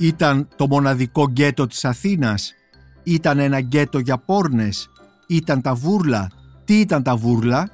Ήταν το μοναδικό γκέτο της Αθήνας; Ήταν ένα γκέτο για πόρνες; Ήταν τα βούρλα; Τι ήταν τα βούρλα;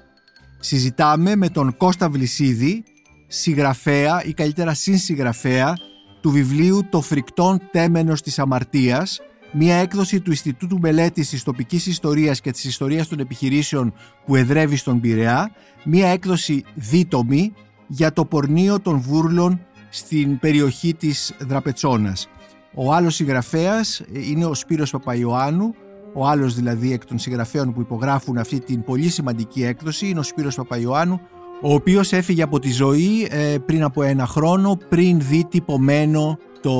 Συζητάμε με τον Κώστα Βλυσίδη, συγγραφέα ή καλύτερα συνσυγγραφέα του βιβλίου «Το φρικτόν τέμενος της αμαρτίας», μια έκδοση του Ινστιτούτου Μελέτης της Τοπικής Ιστορίας και της Ιστορίας των Επιχειρήσεων που εδρεύει στον Πειραιά, μια έκδοση δίτομη για το πορνείο των βούρλων στην περιοχή της Δραπετσόνας. Ο άλλος συγγραφέας είναι ο Σπύρος Παπαϊωάννου, ο άλλος δηλαδή εκ των συγγραφέων που υπογράφουν αυτή την πολύ σημαντική έκδοση είναι ο Σπύρος Παπαϊωάννου, ο οποίος έφυγε από τη ζωή ε, πριν από ένα χρόνο, πριν δει τυπωμένο το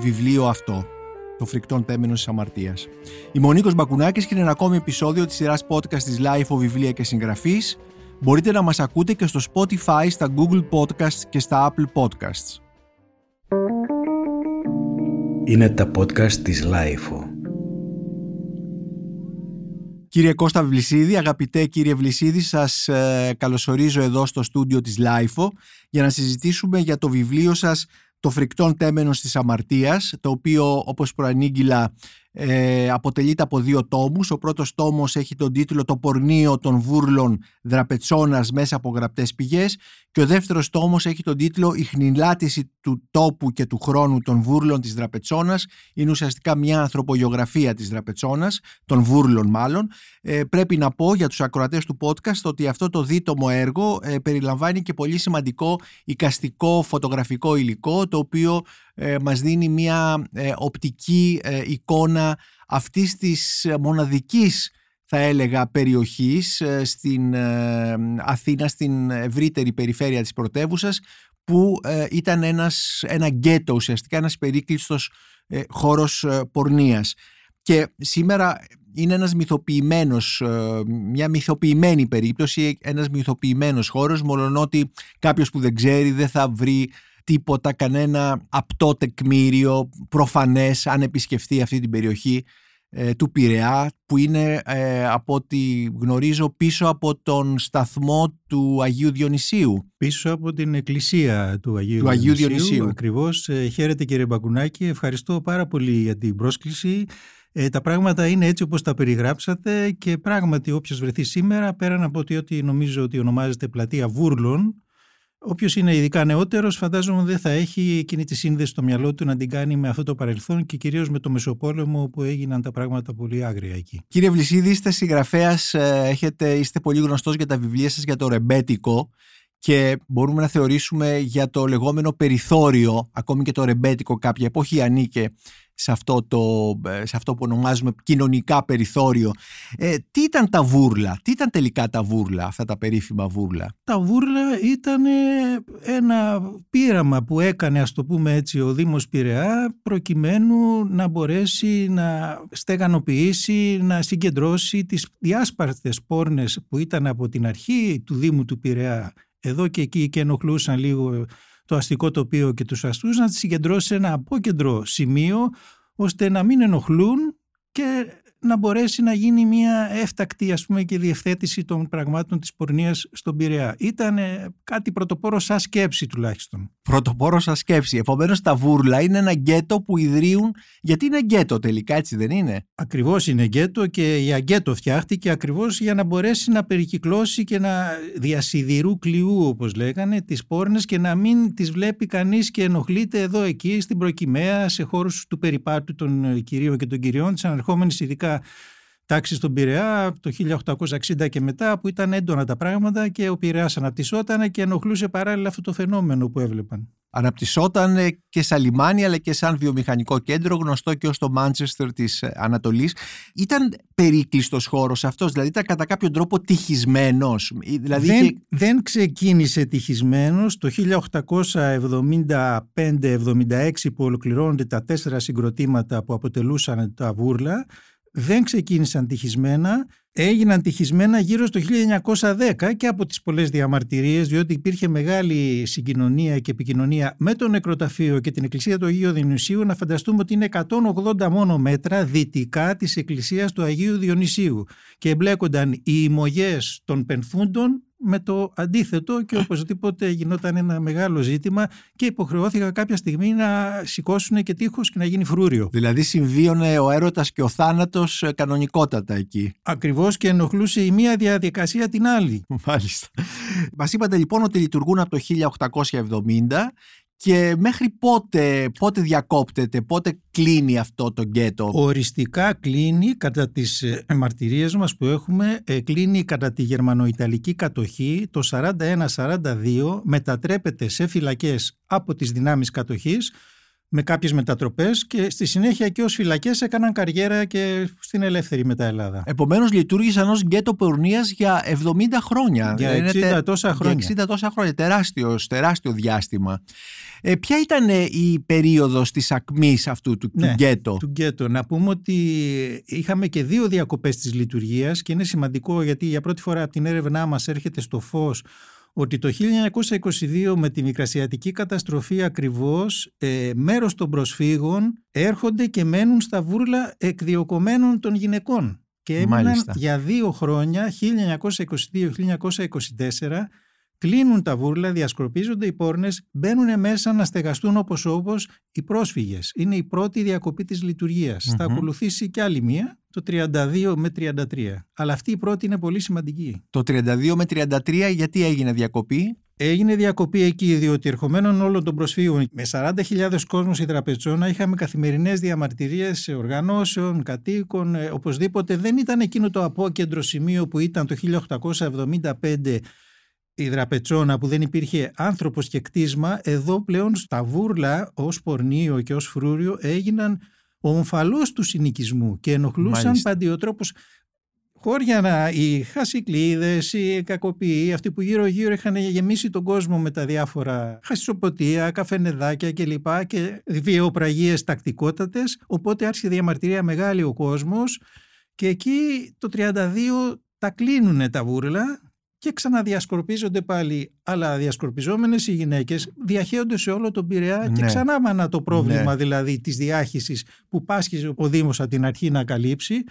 βιβλίο αυτό το φρικτόν τέμενο της αμαρτίας. Είμαι ο Νίκο Μπακουνάκης και είναι ένα ακόμη επεισόδιο της σειράς podcast της Life Βιβλία και Συγγραφής. Μπορείτε να μας ακούτε και στο Spotify, στα Google Podcasts και στα Apple Podcasts. Είναι τα podcast της Life. Κύριε Κώστα Βλυσίδη, αγαπητέ κύριε Βλυσίδη, σας ε, καλωσορίζω εδώ στο στούντιο της Life για να συζητήσουμε για το βιβλίο σας το φρικτόν τέμενος της αμαρτίας, το οποίο όπως προανήγγυλα ε, αποτελείται από δύο τόμους. Ο πρώτος τόμος έχει τον τίτλο «Το πορνείο των βούρλων δραπετσόνας μέσα από γραπτές πηγές» και ο δεύτερος τόμος έχει τον τίτλο «Η χνηλάτιση του τόπου και του χρόνου των βούρλων της δραπετσόνας». Είναι ουσιαστικά μια ανθρωπογεωγραφία της δραπετσόνας, των βούρλων μάλλον. Ε, πρέπει να πω για τους ακροατές του podcast ότι αυτό το δίτομο έργο ε, περιλαμβάνει και πολύ σημαντικό οικαστικό φωτογραφικό υλικό το οποίο ε, μας δίνει μια ε, οπτική ε, εικόνα αυτής της μοναδικής θα έλεγα περιοχής στην Αθήνα, στην ευρύτερη περιφέρεια της πρωτεύουσας που ήταν ένας, ένα γκέτο ουσιαστικά, ένας περίκλειστος χώρος πορνείας. Και σήμερα είναι ένας μυθοποιημένος, μια μυθοποιημένη περίπτωση, ένας μυθοποιημένος χώρος, ότι κάποιος που δεν ξέρει δεν θα βρει τίποτα, κανένα απτό τεκμήριο προφανές αν επισκεφτεί αυτή την περιοχή ε, του Πειραιά που είναι ε, από ό,τι γνωρίζω πίσω από τον σταθμό του Αγίου Διονυσίου. Πίσω από την εκκλησία του Αγίου, του Αγίου Διονυσίου. Διονυσίου. Ακριβώς. Ε, χαίρετε κύριε Μπακουνάκη. Ευχαριστώ πάρα πολύ για την πρόσκληση. Ε, τα πράγματα είναι έτσι όπως τα περιγράψατε και πράγματι όποιος βρεθεί σήμερα πέραν από ότι νομίζω ότι ονομάζεται πλατεία Βούρλων Όποιος είναι ειδικά νεότερος, φαντάζομαι δεν θα έχει εκείνη τη σύνδεση στο μυαλό του να την κάνει με αυτό το παρελθόν και κυρίως με το Μεσοπόλεμο που έγιναν τα πράγματα πολύ άγρια εκεί. Κύριε Βλυσίδη, είστε συγγραφέας, ε, είστε πολύ γνωστός για τα βιβλία σας για το ρεμπέτικο και μπορούμε να θεωρήσουμε για το λεγόμενο περιθώριο, ακόμη και το ρεμπέτικο κάποια εποχή ανήκε σε αυτό, το, ε, σε αυτό που ονομάζουμε κοινωνικά περιθώριο. Ε, τι ήταν τα βούρλα, τι ήταν τελικά τα βούρλα, αυτά τα περίφημα βούρλα; Τα βούρλα ήταν ένα πείραμα που έκανε, ας το πούμε έτσι, ο Δήμος Πειραιά προκειμένου να μπορέσει να στεγανοποιήσει, να συγκεντρώσει τις διάσπαρτες πόρνες που ήταν από την αρχή του Δήμου του Πειραιά εδώ και εκεί και ενοχλούσαν λίγο το αστικό τοπίο και τους αστούς να τις συγκεντρώσεις σε ένα απόκεντρο σημείο ώστε να μην ενοχλούν και να μπορέσει να γίνει μια έφτακτη ας πούμε και διευθέτηση των πραγμάτων της πορνείας στον Πειραιά. Ήταν κάτι πρωτοπόρο σαν σκέψη τουλάχιστον. Πρωτοπόρο σαν σκέψη. Επομένως τα βούρλα είναι ένα γκέτο που ιδρύουν. Γιατί είναι γκέτο τελικά, έτσι δεν είναι; Ακριβώς είναι γκέτο και για γκέτο φτιάχτηκε ακριβώς για να μπορέσει να περικυκλώσει και να διασυδηρού κλειού, όπως λέγανε, τις πόρνες και να μην τις βλέπει κανείς και ενοχλείται εδώ εκεί στην προκυμαία, σε χώρους του περιπάτου των κυρίων και των κυριών, της ανερχόμενης ειδικά τάξη στον Πειραιά το 1860 και μετά που ήταν έντονα τα πράγματα και ο Πειραιάς αναπτυσσόταν και ενοχλούσε παράλληλα αυτό το φαινόμενο που έβλεπαν. Αναπτυσσόταν και σαν λιμάνι αλλά και σαν βιομηχανικό κέντρο γνωστό και ως το Μάντσεστερ της Ανατολής. Ήταν περίκλειστος χώρος αυτός, δηλαδή ήταν κατά κάποιο τρόπο τυχισμένος. Δηλαδή δεν, δεν ξεκίνησε τυχισμένος το 1875-76 που ολοκληρώνονται τα τέσσερα συγκροτήματα που αποτελούσαν τα βούρλα δεν ξεκίνησαν τυχισμένα, έγιναν τυχισμένα γύρω στο 1910 και από τις πολλές διαμαρτυρίες διότι υπήρχε μεγάλη συγκοινωνία και επικοινωνία με το νεκροταφείο και την εκκλησία του Αγίου Διονυσίου να φανταστούμε ότι είναι 180 μόνο μέτρα δυτικά της εκκλησίας του Αγίου Διονυσίου. Και εμπλέκονταν οι ημωγές των πενθούντων με το αντίθετο και οπωσδήποτε γινόταν ένα μεγάλο ζήτημα και υποχρεώθηκα κάποια στιγμή να σηκώσουν και τείχος και να γίνει φρούριο. Δηλαδή συμβίωνε ο έρωτας και ο θάνατος ε, κανονικότατα εκεί. Ακριβώς και ενοχλούσε η μία διαδικασία την άλλη. Μάλιστα. Μας είπατε λοιπόν ότι λειτουργούν από το 1870 και μέχρι πότε, πότε διακόπτεται, πότε κλείνει αυτό το γκέτο; Οριστικά κλείνει κατά τις ε, μαρτυρίες μας που έχουμε, ε, κλείνει κατά τη γερμανοϊταλική κατοχή το 41-42, μετατρέπεται σε φυλακές από τις δυνάμεις κατοχής με κάποιες μετατροπές και στη συνέχεια και ως φυλακές έκαναν καριέρα και στην ελεύθερη μετά Ελλάδα. Επομένως λειτουργήσαν ως γκέτο πορνείας για 70 χρόνια. Για 60 τόσα χρόνια. Για 60 τόσα χρόνια, τεράστιος, τεράστιο διάστημα. Ε, ποια ήταν η περίοδος της ακμής αυτού του, ναι, του γκέτο; Του γκέτο. Να πούμε ότι είχαμε και δύο διακοπές της λειτουργίας και είναι σημαντικό γιατί για πρώτη φορά από την έρευνά μας έρχεται στο φως ότι το 1922 με τη μικρασιατική καταστροφή ακριβώς ε, μέρος των προσφύγων έρχονται και μένουν στα βούρλα εκδιοκομένων των γυναικών και έμειναν για δύο χρόνια 1922-1924 κλείνουν τα βούρλα, διασκορπίζονται οι πόρνες, μπαίνουν μέσα να στεγαστούν όπως όπως οι πρόσφυγες. Είναι η πρώτη διακοπή της λειτουργίας. Θα ακολουθήσει και άλλη μία, το 32 με 33. Αλλά αυτή η πρώτη είναι πολύ σημαντική. Το 32 με 33 γιατί έγινε διακοπή; Έγινε διακοπή εκεί διότι ερχομένων όλων των προσφύγων με 40.000 κόσμος η Τραπετσόνα είχαμε καθημερινές διαμαρτυρίες οργανώσεων, κατοίκων, ε, οπωσδήποτε δεν ήταν εκείνο το απόκεντρο σημείο που ήταν το 1875 η Δραπετσόνα που δεν υπήρχε άνθρωπος και κτίσμα, εδώ πλέον στα βούρλα ως πορνείο και ως φρούριο έγιναν ο ομφαλός του συνοικισμού και ενοχλούσαν Μάλιστα. παντιοτρόπως χώρια να, οι χασικλίδες, οι κακοποιοί, αυτοί που γύρω γύρω είχαν γεμίσει τον κόσμο με τα διάφορα χασισοποτεία, καφενεδάκια κλπ. και βιαιοπραγίες τακτικότατες, οπότε άρχισε διαμαρτυρία μεγάλη ο κόσμος και εκεί το 32 τα κλείνουν τα βούρλα και ξαναδιασκορπίζονται πάλι. Αλλά διασκορπιζόμενες οι γυναίκες διαχέονται σε όλο τον Πειραιά και ναι. ξανά μάνα το πρόβλημα ναι. δηλαδή της διάχυσης που πάσχιζε ο Δήμος από την αρχή να καλύψει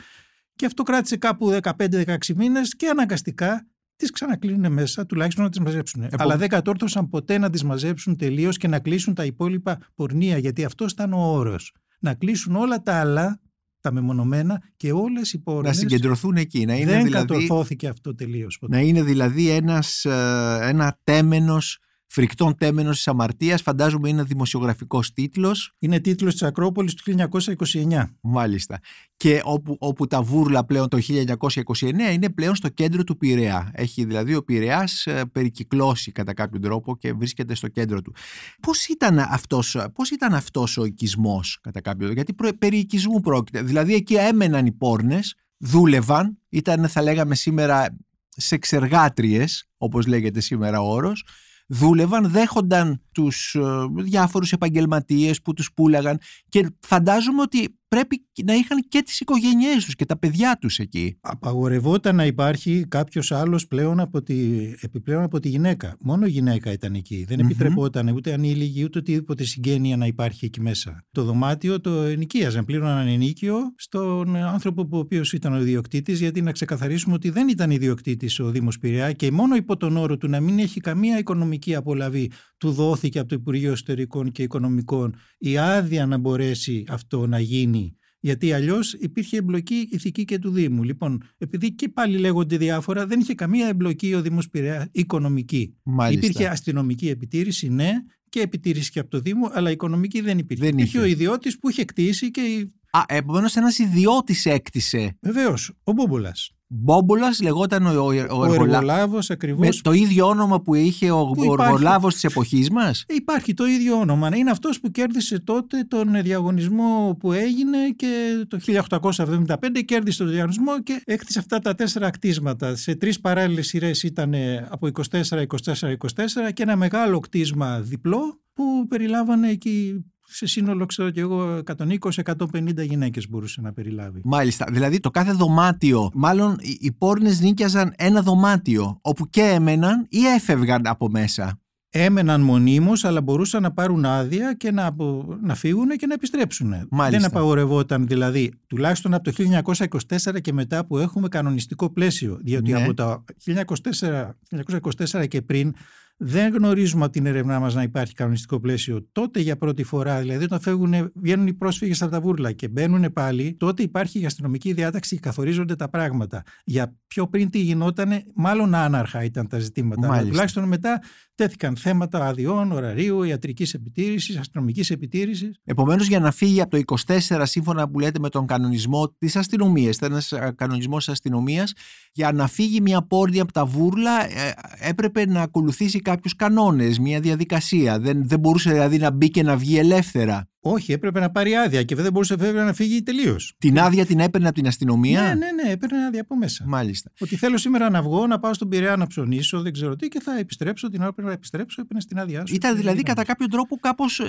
και αυτό κράτησε κάπου 15-16 μήνες και αναγκαστικά τις ξανακλίνουν μέσα, τουλάχιστον να τις μαζέψουν. Αλλά δεν κατόρθωσαν ποτέ να τις μαζέψουν τελείως και να κλείσουν τα υπόλοιπα πορνεία, γιατί αυτό ήταν ο όρος. Να κλείσουν όλα τα άλλα τα μεμονωμένα και όλες οι πόρνες να συγκεντρωθούν εκεί. Να είναι δεν δηλαδή, κατορθώθηκε αυτό τελείως. Να είναι δηλαδή ένας, ε, ένα τέμενος Φρικτών τέμενος της αμαρτίας, φαντάζομαι είναι δημοσιογραφικός τίτλος. Είναι τίτλος της Ακρόπολης του 1929. Μάλιστα. Και όπου, όπου τα βούρλα πλέον το 1929 είναι πλέον στο κέντρο του Πειραιά. Έχει δηλαδή ο Πειραιάς ε, περικυκλώσει κατά κάποιο τρόπο και βρίσκεται στο κέντρο του. Πώς ήταν αυτός, πώς ήταν αυτός ο οικισμός κατά κάποιο τρόπο, γιατί προ, περί οικισμού πρόκειται. Δηλαδή εκεί έμεναν οι πόρνες, δούλευαν, ήταν θα λέγαμε σήμερα σεξεργάτριες, όπως λέγεται σήμερα ο όρος, δούλευαν, δέχονταν τους ε, διάφορους επαγγελματίες που τους πουλάγαν και φαντάζομαι ότι πρέπει να είχαν και τις οικογένειές τους και τα παιδιά τους εκεί. Απαγορευόταν να υπάρχει κάποιος άλλος πλέον από τη, επιπλέον από τη γυναίκα. Μόνο η γυναίκα ήταν εκεί. Δεν επιτρεπόταν ούτε ανήλικη ούτε οτιδήποτε συγγένεια να υπάρχει εκεί μέσα. Το δωμάτιο το ενοικίαζαν, πλήρωναν ενίκιο στον άνθρωπο που ο οποίος ήταν ο ιδιοκτήτης, γιατί να ξεκαθαρίσουμε ότι δεν ήταν ιδιοκτήτης ο Δήμος Πειραιά και μόνο υπό τον όρο του να μην έχει καμία οικονομική απολαβή του δόθηκε από το Υπουργείο Εσωτερικών και Οικονομικών η άδεια να μπορέσει αυτό να γίνει γιατί αλλιώς υπήρχε εμπλοκή ηθική και του Δήμου. Λοιπόν, επειδή και πάλι λέγονται διάφορα, δεν είχε καμία εμπλοκή ο Δήμος Πειραιά οικονομική. Μάλιστα. Υπήρχε αστυνομική επιτήρηση, ναι, και επιτήρηση και από το Δήμο, αλλά οικονομική δεν υπήρχε. Δεν υπήρχε είχε. ο ιδιώτης που είχε κτίσει και. Α, επομένως ένας ιδιώτης έκτισε. Βεβαίως, ο Μπόμπολας. Μπόμπολας λεγόταν ο, ο, ο, Ο εργολάβος ακριβώς. Με το ίδιο όνομα που είχε ο, Που ο υπάρχει. εργολάβος της εποχής μας; Υπάρχει το ίδιο όνομα. Είναι αυτός που κέρδισε τότε τον διαγωνισμό που έγινε και το 1875 κέρδισε τον διαγωνισμό και έκτισε αυτά τα τέσσερα κτίσματα. Σε τρεις παράλληλες σειρές ήταν από 24, 24, 24 και ένα μεγάλο κτίσμα διπλό που περιλάβανε εκεί σε σύνολο ξέρω και εγώ 120-150 γυναίκες μπορούσε να περιλάβει. Μάλιστα. Δηλαδή το κάθε δωμάτιο, μάλλον οι- οι πόρνες νίκιαζαν ένα δωμάτιο όπου και έμεναν ή έφευγαν από μέσα. έμεναν μονίμως αλλά μπορούσαν να πάρουν άδεια και να, να φύγουν και να επιστρέψουν. Δεν απαγορευόταν δηλαδή, τουλάχιστον από το 1924 και μετά που έχουμε κανονιστικό πλαίσιο, διότι ναι. από το 1924 και πριν δεν γνωρίζουμε από την έρευνά μας να υπάρχει κανονιστικό πλαίσιο. Τότε για πρώτη φορά, δηλαδή όταν φεύγουν, βγαίνουν οι πρόσφυγες από τα βούρλα και μπαίνουν πάλι, τότε υπάρχει η αστυνομική διάταξη και καθορίζονται τα πράγματα. Για πιο πριν τι γινόταν, μάλλον άναρχα ήταν τα ζητήματα. Αλλά τουλάχιστον μετά τέθηκαν θέματα αδειών, ωραρίου, ιατρικής επιτήρησης, αστυνομική επιτήρησης. Επομένως, για να φύγει από το 24, σύμφωνα που λέτε με τον κανονισμό της αστυνομίας, ήταν ένας κανονισμός της αστυνομίας, για να φύγει μια πόρνη από τα βούρλα, ε, έπρεπε να ακολουθήσει κάποιους κανόνες, μια διαδικασία. Δεν, δεν μπορούσε δηλαδή να μπει και να βγει ελεύθερα. Όχι, έπρεπε να πάρει άδεια και δεν μπορούσε βέβαια να φύγει τελείως. Την άδεια την έπαιρνε από την αστυνομία; Ναι, ναι, ναι, έπαιρνε άδεια από μέσα. Μάλιστα. Ότι θέλω σήμερα να βγω, να πάω στον Πειραιά να ψωνίσω, δεν ξέρω τι και θα επιστρέψω. Την ώρα που να επιστρέψω, έπαιρνε στην άδειά σου. Ήταν δηλαδή κατά κάποιο τρόπο κάπως ε,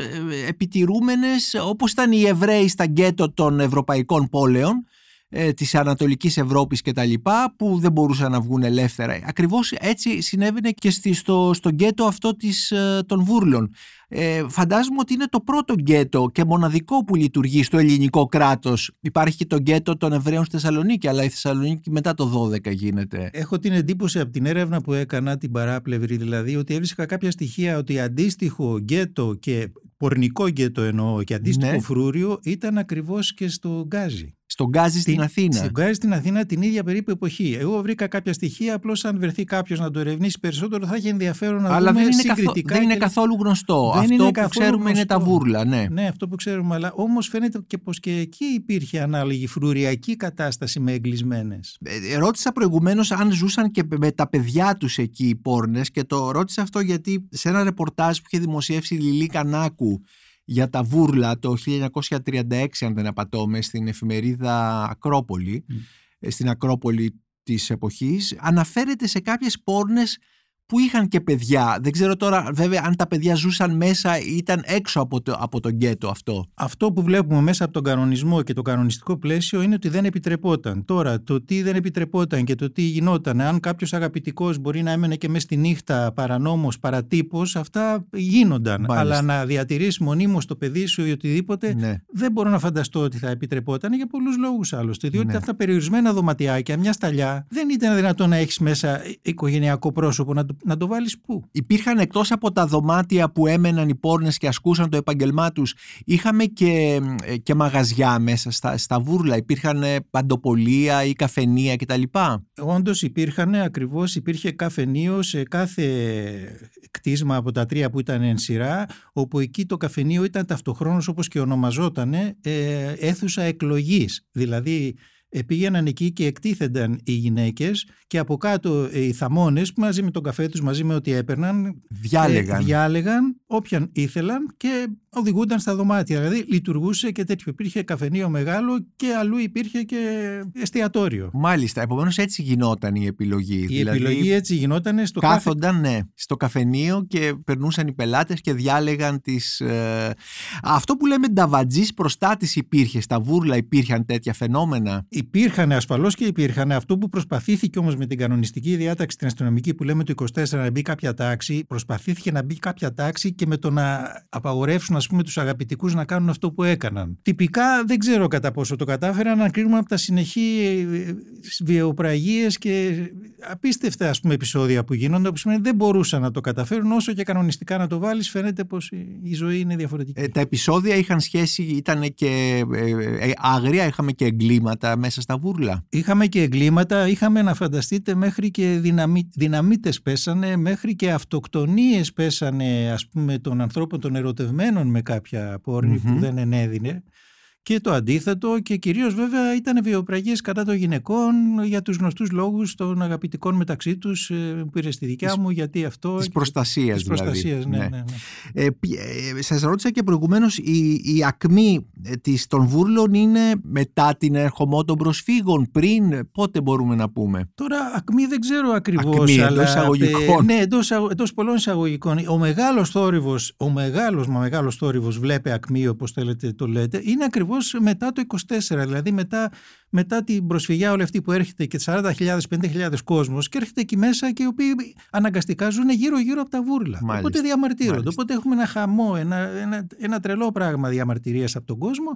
επιτηρούμενες όπως ήταν οι Εβραίοι στα γκέτο των ευρωπαϊκών πόλεων ε, της Ανατολικής Ευρώπης και τα λοιπά που δεν μπορούσαν να βγουν ελεύθερα. Ακριβώς έτσι συνέβαινε και στη, στο, στο γκέτο αυτό της, ε, των Βούρλων. Ε, φαντάζομαι ότι είναι το πρώτο γκέτο και μοναδικό που λειτουργεί στο ελληνικό κράτος. Υπάρχει και το γκέτο των Εβραίων στη Θεσσαλονίκη, αλλά η Θεσσαλονίκη μετά το 12 γίνεται. Έχω την εντύπωση από την έρευνα που έκανα, την παράπλευρη δηλαδή, ότι έβρισκα κάποια στοιχεία ότι αντίστοιχο γκέτο και πορνικό γκέτο εννοώ και αντίστοιχο ναι. φρούριο ήταν ακριβώς και στο Γκάζι. Στον Γκάζι στην Αθήνα. Στον Γκάζι στην Αθήνα την ίδια περίπου εποχή. Εγώ βρήκα κάποια στοιχεία, απλώς αν βρεθεί κάποιος να το ερευνήσει περισσότερο, θα έχει ενδιαφέρον να αλλά δούμε δεν είναι συγκριτικά. δεν είναι καθόλου γνωστό. Δεν αυτό που ξέρουμε γνωστό. είναι τα βούρλα. Ναι. ναι, αυτό που ξέρουμε. Αλλά όμως φαίνεται και πως και εκεί υπήρχε ανάλογη φρουριακή κατάσταση με εγκλισμένε. Ε, ρώτησα προηγουμένως αν ζούσαν και με τα παιδιά τους εκεί οι πόρνες και το ρώτησα αυτό γιατί σε ένα ρεπορτάζ που είχε δημοσιεύσει η Λιλή Κανάκου για τα βούρλα το 1936 αν δεν απατώμε στην εφημερίδα Ακρόπολη, ε, στην Ακρόπολη της εποχής αναφέρεται σε κάποιες πόρνες που είχαν και παιδιά. Δεν ξέρω τώρα βέβαια αν τα παιδιά ζούσαν μέσα ή ήταν έξω από το, από το γκέτο αυτό. Αυτό που βλέπουμε μέσα από τον κανονισμό και το κανονιστικό πλαίσιο είναι ότι δεν επιτρεπόταν. Τώρα το τι δεν επιτρεπόταν και το τι γινόταν, αν κάποιος αγαπητικός μπορεί να έμενε και μέσα στη νύχτα παρανόμος, παρατύπος, αυτά γίνονταν. Αλλά να διατηρήσει μονίμως το παιδί σου ή οτιδήποτε ναι. δεν μπορώ να φανταστώ ότι θα επιτρεπόταν για πολλούς λόγους άλλωστε. Διότι ναι. αυτά περιορισμένα δωματιάκια, μια σταλιά, δεν ήταν δυνατόν να έχεις μέσα οικογενειακό πρόσωπο να το να το βάλεις πού; Υπήρχαν εκτός από τα δωμάτια που έμεναν οι πόρνες και ασκούσαν το επαγγελμά τους, είχαμε και, ε, και μαγαζιά μέσα στα, στα βούρλα, υπήρχαν ε, παντοπολία ή καφενεία κτλ. Όντως υπήρχαν, ακριβώς υπήρχε καφενείο σε κάθε κτίσμα από τα τρία που ήταν εν σειρά, όπου εκεί το καφενείο ήταν ταυτοχρόνως όπως και ονομαζόταν ε, αίθουσα εκλογής. Δηλαδή πήγαιναν εκεί και εκτίθενταν οι γυναίκες και από κάτω οι θαμώνες μαζί με τον καφέ τους, μαζί με ό,τι έπαιρναν διάλεγαν, διάλεγαν όποιαν ήθελαν και οδηγούνταν στα δωμάτια. Δηλαδή λειτουργούσε και τέτοιο. Υπήρχε καφενείο μεγάλο και αλλού υπήρχε και εστιατόριο. Μάλιστα. Επομένως έτσι γινόταν η επιλογή. Η δηλαδή, επιλογή έτσι γινόταν στο Κάθονταν, ναι, στο καφενείο και περνούσαν οι πελάτες και διάλεγαν τις. Ε... Αυτό που λέμε νταβατζής προστάτης υπήρχε. Στα βούρλα υπήρχαν τέτοια φαινόμενα; Υπήρχαν ασφαλώς και υπήρχαν. Αυτό που προσπαθήθηκε όμως με την κανονιστική διάταξη την αστυνομική που λέμε το 24 να μπει κάποια τάξη, προσπαθήθηκε να μπει κάποια τάξη και με το να απαγορεύσουν ας πούμε τους αγαπητικούς να κάνουν αυτό που έκαναν. Τυπικά δεν ξέρω κατά πόσο το κατάφεραν να κρίνουμε από τα συνεχή ε, βιαιοπραγίες και απίστευτα ας πούμε επεισόδια που γίνονται που σημαίνει δεν μπορούσαν να το καταφέρουν όσο και κανονιστικά να το βάλεις φαίνεται πως η ζωή είναι διαφορετική. Ε, τα επεισόδια είχαν σχέση, ήταν και ε, ε, άγρια, είχαμε και εγκλήματα μέσα στα βούρλα; Είχαμε και εγκλήματα, είχαμε να φανταστείτε μέχρι και δυναμί, δυναμίτες πέσανε, μέχρι και αυτοκτονίες πέσανε ας πούμε των ανθρώπων των ερωτευμένων με κάποια που δεν ενέδινε και το αντίθετο και κυρίως βέβαια ήταν βιοπραγίες κατά των γυναικών για τους γνωστούς λόγους των αγαπητικών μεταξύ τους ε, που πήρε στη δικιά μου γιατί αυτό... Της προστασίας της δηλαδή. Προστασίας, ναι, ναι. ναι, ναι. Ε, ε, σας ρώτησα και προηγουμένως η, η ακμή ε, της, των βούρλων είναι μετά την ερχομό των προσφύγων πριν πότε μπορούμε να πούμε; Τώρα ακμή δεν ξέρω ακριβώς ακμή, αλλά, εντός εισαγωγικών. ναι εντός, εντός πολλών εισαγωγικών. Ο μεγάλος θόρυβος, ο μεγάλος μα μεγάλος θόρυβος βλέπει ακμή όπως θέλετε το λέτε είναι ακριβώς ακριβώς μετά το 24, δηλαδή μετά, μετά την προσφυγιά όλη αυτή που έρχεται και 40.000, 50.000 κόσμος και έρχεται εκεί μέσα και οι οποίοι αναγκαστικά ζουν γύρω-γύρω από τα βούρλα. Μάλιστα. Οπότε διαμαρτύρονται. Μάλιστα. Οπότε έχουμε ένα χαμό, ένα, ένα, ένα τρελό πράγμα διαμαρτυρίας από τον κόσμο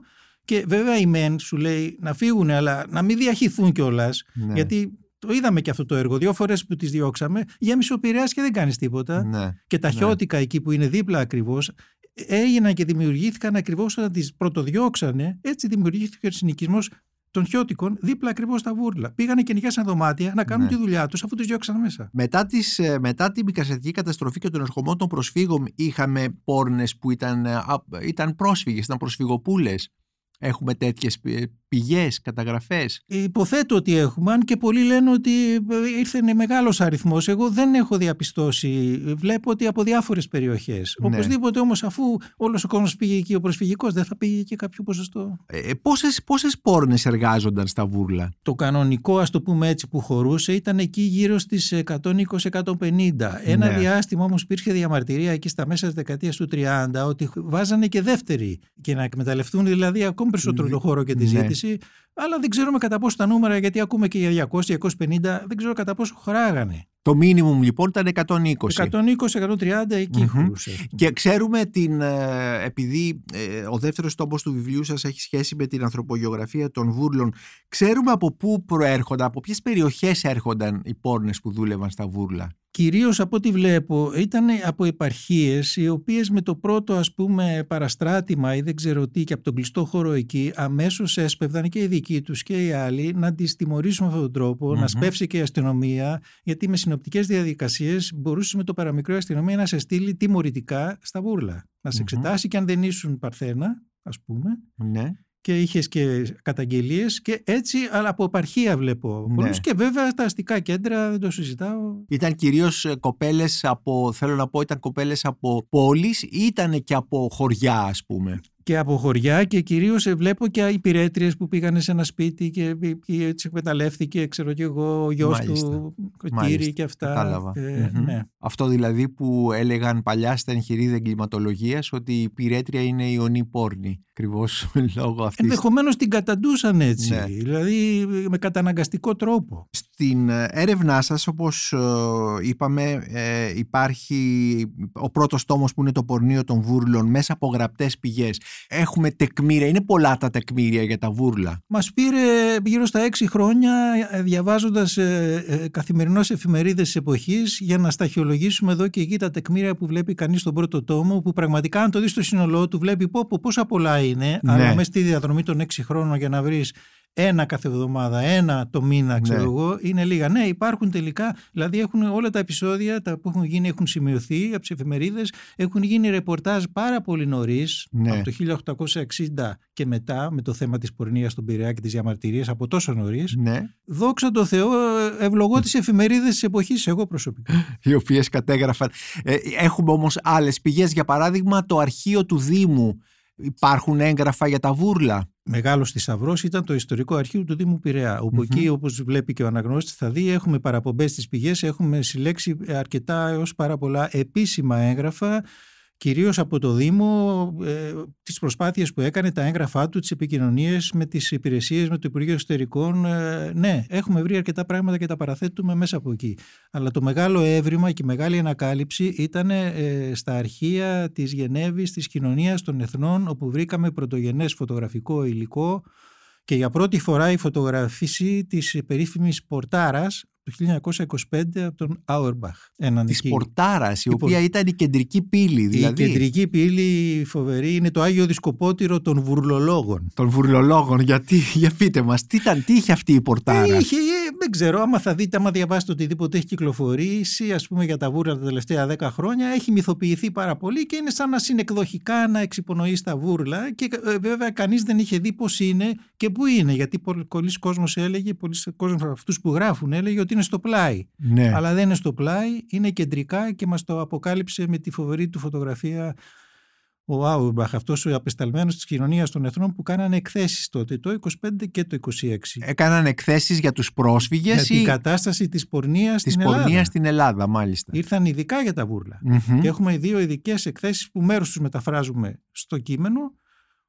και βέβαια η ΜΕΝ σου λέει να φύγουν αλλά να μην διαχυθούν κιόλας. Ναι. γιατί το είδαμε και αυτό το έργο. Δύο φορές που τις διώξαμε γέμισε ο Πειραιάς και δεν κάνεις τίποτα. Ναι. Και τα Ναι. χιώτικα εκεί που είναι δίπλα ακριβώς έγιναν και δημιουργήθηκαν ακριβώς όταν τις πρωτοδιώξανε. Έτσι δημιουργήθηκε ο συνοικισμός των χιώτικων δίπλα ακριβώς στα βούρλα. Πήγανε και νοικιάσαν δωμάτια να κάνουν Ναι. τη δουλειά τους αφού τους διώξαν μέσα. Μετά, τις, ε, μετά την μικασιατική καταστροφή και τον ερχομό των προσφύγων είχαμε πόρνες που ήταν, ε, α, ήταν πρόσφυγες, ήταν προσφυγοπούλες. Έχουμε τέτοιες πη- πηγές, καταγραφές; Υποθέτω ότι έχουμε, αν και πολλοί λένε ότι ε, ήρθε μεγάλος αριθμός. Εγώ δεν έχω διαπιστώσει. Βλέπω ότι από διάφορες περιοχές. Ναι. Οπωσδήποτε όμως αφού όλος ο κόσμος πήγε εκεί ο προσφυγικός δεν θα πήγε και κάποιο ποσοστό. Ε, πόσες, πόσες πόρνες εργάζονταν στα βούρλα; Το κανονικό, ας το πούμε έτσι, που χωρούσε ήταν εκεί γύρω στις 120-150. Ένα Ναι. διάστημα όμως υπήρχε διαμαρτυρία εκεί στα μέσα της δεκαετίας του 30 ότι βάζανε και δεύτερη και να εκμεταλλευτούν δηλαδή ακόμη περισσότερο το χώρο και τη Ναι. ζήτηση. Αλλά δεν ξέρουμε κατά πόσο τα νούμερα, γιατί ακούμε και για 200-250, δεν ξέρω κατά πόσο χωράγανε. Το μίνιμουμ λοιπόν ήταν 120. 120-130 εκεί Μμμ. χωρούσε. ας πούμε. Και ξέρουμε την, ε, επειδή ε, ο δεύτερος τόμος του βιβλίου σας έχει σχέση με την ανθρωπογεωγραφία των βούρλων, ξέρουμε από πού προέρχονταν, από ποιες περιοχές έρχονταν οι πόρνες που δούλευαν στα βούρλα; Κυρίως από ό,τι βλέπω ήταν από επαρχίες οι οποίες με το πρώτο ας πούμε παραστράτημα ή δεν ξέρω τι και από τον κλειστό χώρο εκεί αμέσως έσπευδαν και οι δικοί τους και οι άλλοι να τις τιμωρήσουν με αυτόν τον τρόπο, Μμμ. να σπεύσει και η αστυνομία γιατί με συνοπτικές διαδικασίες μπορούσες με το παραμικρό η αστυνομία να σε στείλει τιμωρητικά στα βούρλα. Να σε Μμμ. εξετάσει και αν δεν ήσουν παρθένα ας πούμε Ναι. και είχες και καταγγελίες και έτσι, αλλά από επαρχία βλέπω Ναι. πολλούς. Και βέβαια στα αστικά κέντρα δεν το συζητάω. Ήταν κυρίως ε, κοπέλες από, θέλω να πω, ήταν κοπέλες από πόλεις ή ήταν και από χωριά ας πούμε; Και από χωριά και κυρίως βλέπω και υπηρέτριες που πήγανε σε ένα σπίτι και, και έτσι εκμεταλλεύτηκε, ξέρω και εγώ, ο γιος Μάλιστα. του, Μάλιστα. Κύρι και αυτά. Κατάλαβα. Ε, Μμμ. ναι. Αυτό δηλαδή που έλεγαν παλιά στα εγχειρίδια εγκληματολογίας ότι η πυρέτρια είναι ιονή πόρνη. Ακριβώς λόγω αυτής. Ενδεχομένως την καταντούσαν έτσι. Ναι. Δηλαδή με καταναγκαστικό τρόπο. Στην ε, έρευνά σας, όπως ε, είπαμε, ε, υπάρχει ο πρώτος τόμος που είναι το πορνείο των βούρλων μέσα από γραπτές πηγές. Έχουμε τεκμήρια, είναι πολλά τα τεκμήρια για τα βούρλα. Μας πήρε γύρω στα έξι χρόνια ε, διαβάζοντας ε, ε, καθημερινώς εφημερίδες της εποχής για να σταχυολογήσουμε εδώ και εκεί τα τεκμήρια που βλέπει κανείς στον πρώτο τόμο που πραγματικά αν το δεις στο σύνολό του βλέπει πω, πω, πόσα πολλά είναι Ναι. αλλά μέσα στη διαδρομή των έξι χρόνων για να βρεις ένα κάθε εβδομάδα, ένα το μήνα, ξέρω Ναι. εγώ, είναι λίγα. Ναι, υπάρχουν τελικά, δηλαδή έχουν όλα τα επεισόδια τα που έχουν γίνει, έχουν σημειωθεί από τις εφημερίδες, έχουν γίνει ρεπορτάζ πάρα πολύ νωρίς, Ναι. από το 1860 και μετά, με το θέμα της πορνείας στον Πειραιά και τη διαμαρτυρία από τόσο νωρίς. Ναι, Δόξα τω Θεώ, ευλογώ τις εφημερίδες της εποχής, εγώ προσωπικά. οι οποίες κατέγραφαν. Ε, έχουμε όμως άλλες πηγές, για παράδειγμα το αρχείο του Δήμου. Υπάρχουν έγγραφα για τα βούρλα. Μεγάλος θησαυρός ήταν το ιστορικό αρχείο του Δήμου Πειραιά. Όπου Μμμ. εκεί, όπως βλέπει και ο αναγνώστης, θα δει, έχουμε παραπομπές στις πηγές, έχουμε συλλέξει αρκετά έως πάρα πολλά επίσημα έγγραφα, κυρίως από το Δήμο, ε, τις προσπάθειες που έκανε, τα έγγραφά του, τις επικοινωνίες με τις υπηρεσίες, με το Υπουργείο Εσωτερικών. Ε, ναι, έχουμε βρει αρκετά πράγματα και τα παραθέτουμε μέσα από εκεί. Αλλά το μεγάλο έβριμα και η μεγάλη ανακάλυψη ήταν ε, στα αρχεία της Γενέβης, της κοινωνίας των εθνών, όπου βρήκαμε πρωτογενές φωτογραφικό υλικό και για πρώτη φορά η φωτογραφίση της περίφημης πορτάρας το 1925 από τον Άουρμπαχ. Έναν Της εκεί- Πορτάρας, η Η οποία ήταν η κεντρική πύλη. Δηλαδή, Η κεντρική πύλη φοβερή είναι το Άγιο Δισκοπότηρο των Βουρλολόγων. των βουρλολόγων. Γιατί, για πείτε μας, τι, ήταν, τι είχε αυτή η Πορτάρα; Είχε, ε, δεν ξέρω, άμα θα δείτε, άμα διαβάσετε οτιδήποτε έχει κυκλοφορήσει, ας πούμε για τα βούρλα τα τελευταία 10 χρόνια, έχει μυθοποιηθεί πάρα πολύ και είναι σαν να συνεκδοχικά να εξυπονοείς στα βούρλα. Και ε, βέβαια κανείς δεν είχε δει πώς είναι και πού είναι. Γιατί πολλοί κόσμος έλεγε, πολλοί κόσμος από αυτούς που γράφουν έλεγε ότι είναι στο πλάι. ναι. Αλλά δεν είναι στο πλάι, είναι κεντρικά και μας το αποκάλυψε με τη φοβερή του φωτογραφία ο Άουρμπαχ, αυτός ο απεσταλμένος της κοινωνίας των εθνών που κάνανε εκθέσεις τότε, το 25 και το 26. Έκαναν εκθέσεις για τους πρόσφυγες Για την ή κατάσταση της πορνείας της στην Ελλάδα. πορνείας στην Ελλάδα, μάλιστα. Ήρθαν ειδικά για τα βούρλα. Μμμ. Και έχουμε δύο ειδικές εκθέσεις που μέρος τους μεταφράζουμε στο κείμενο.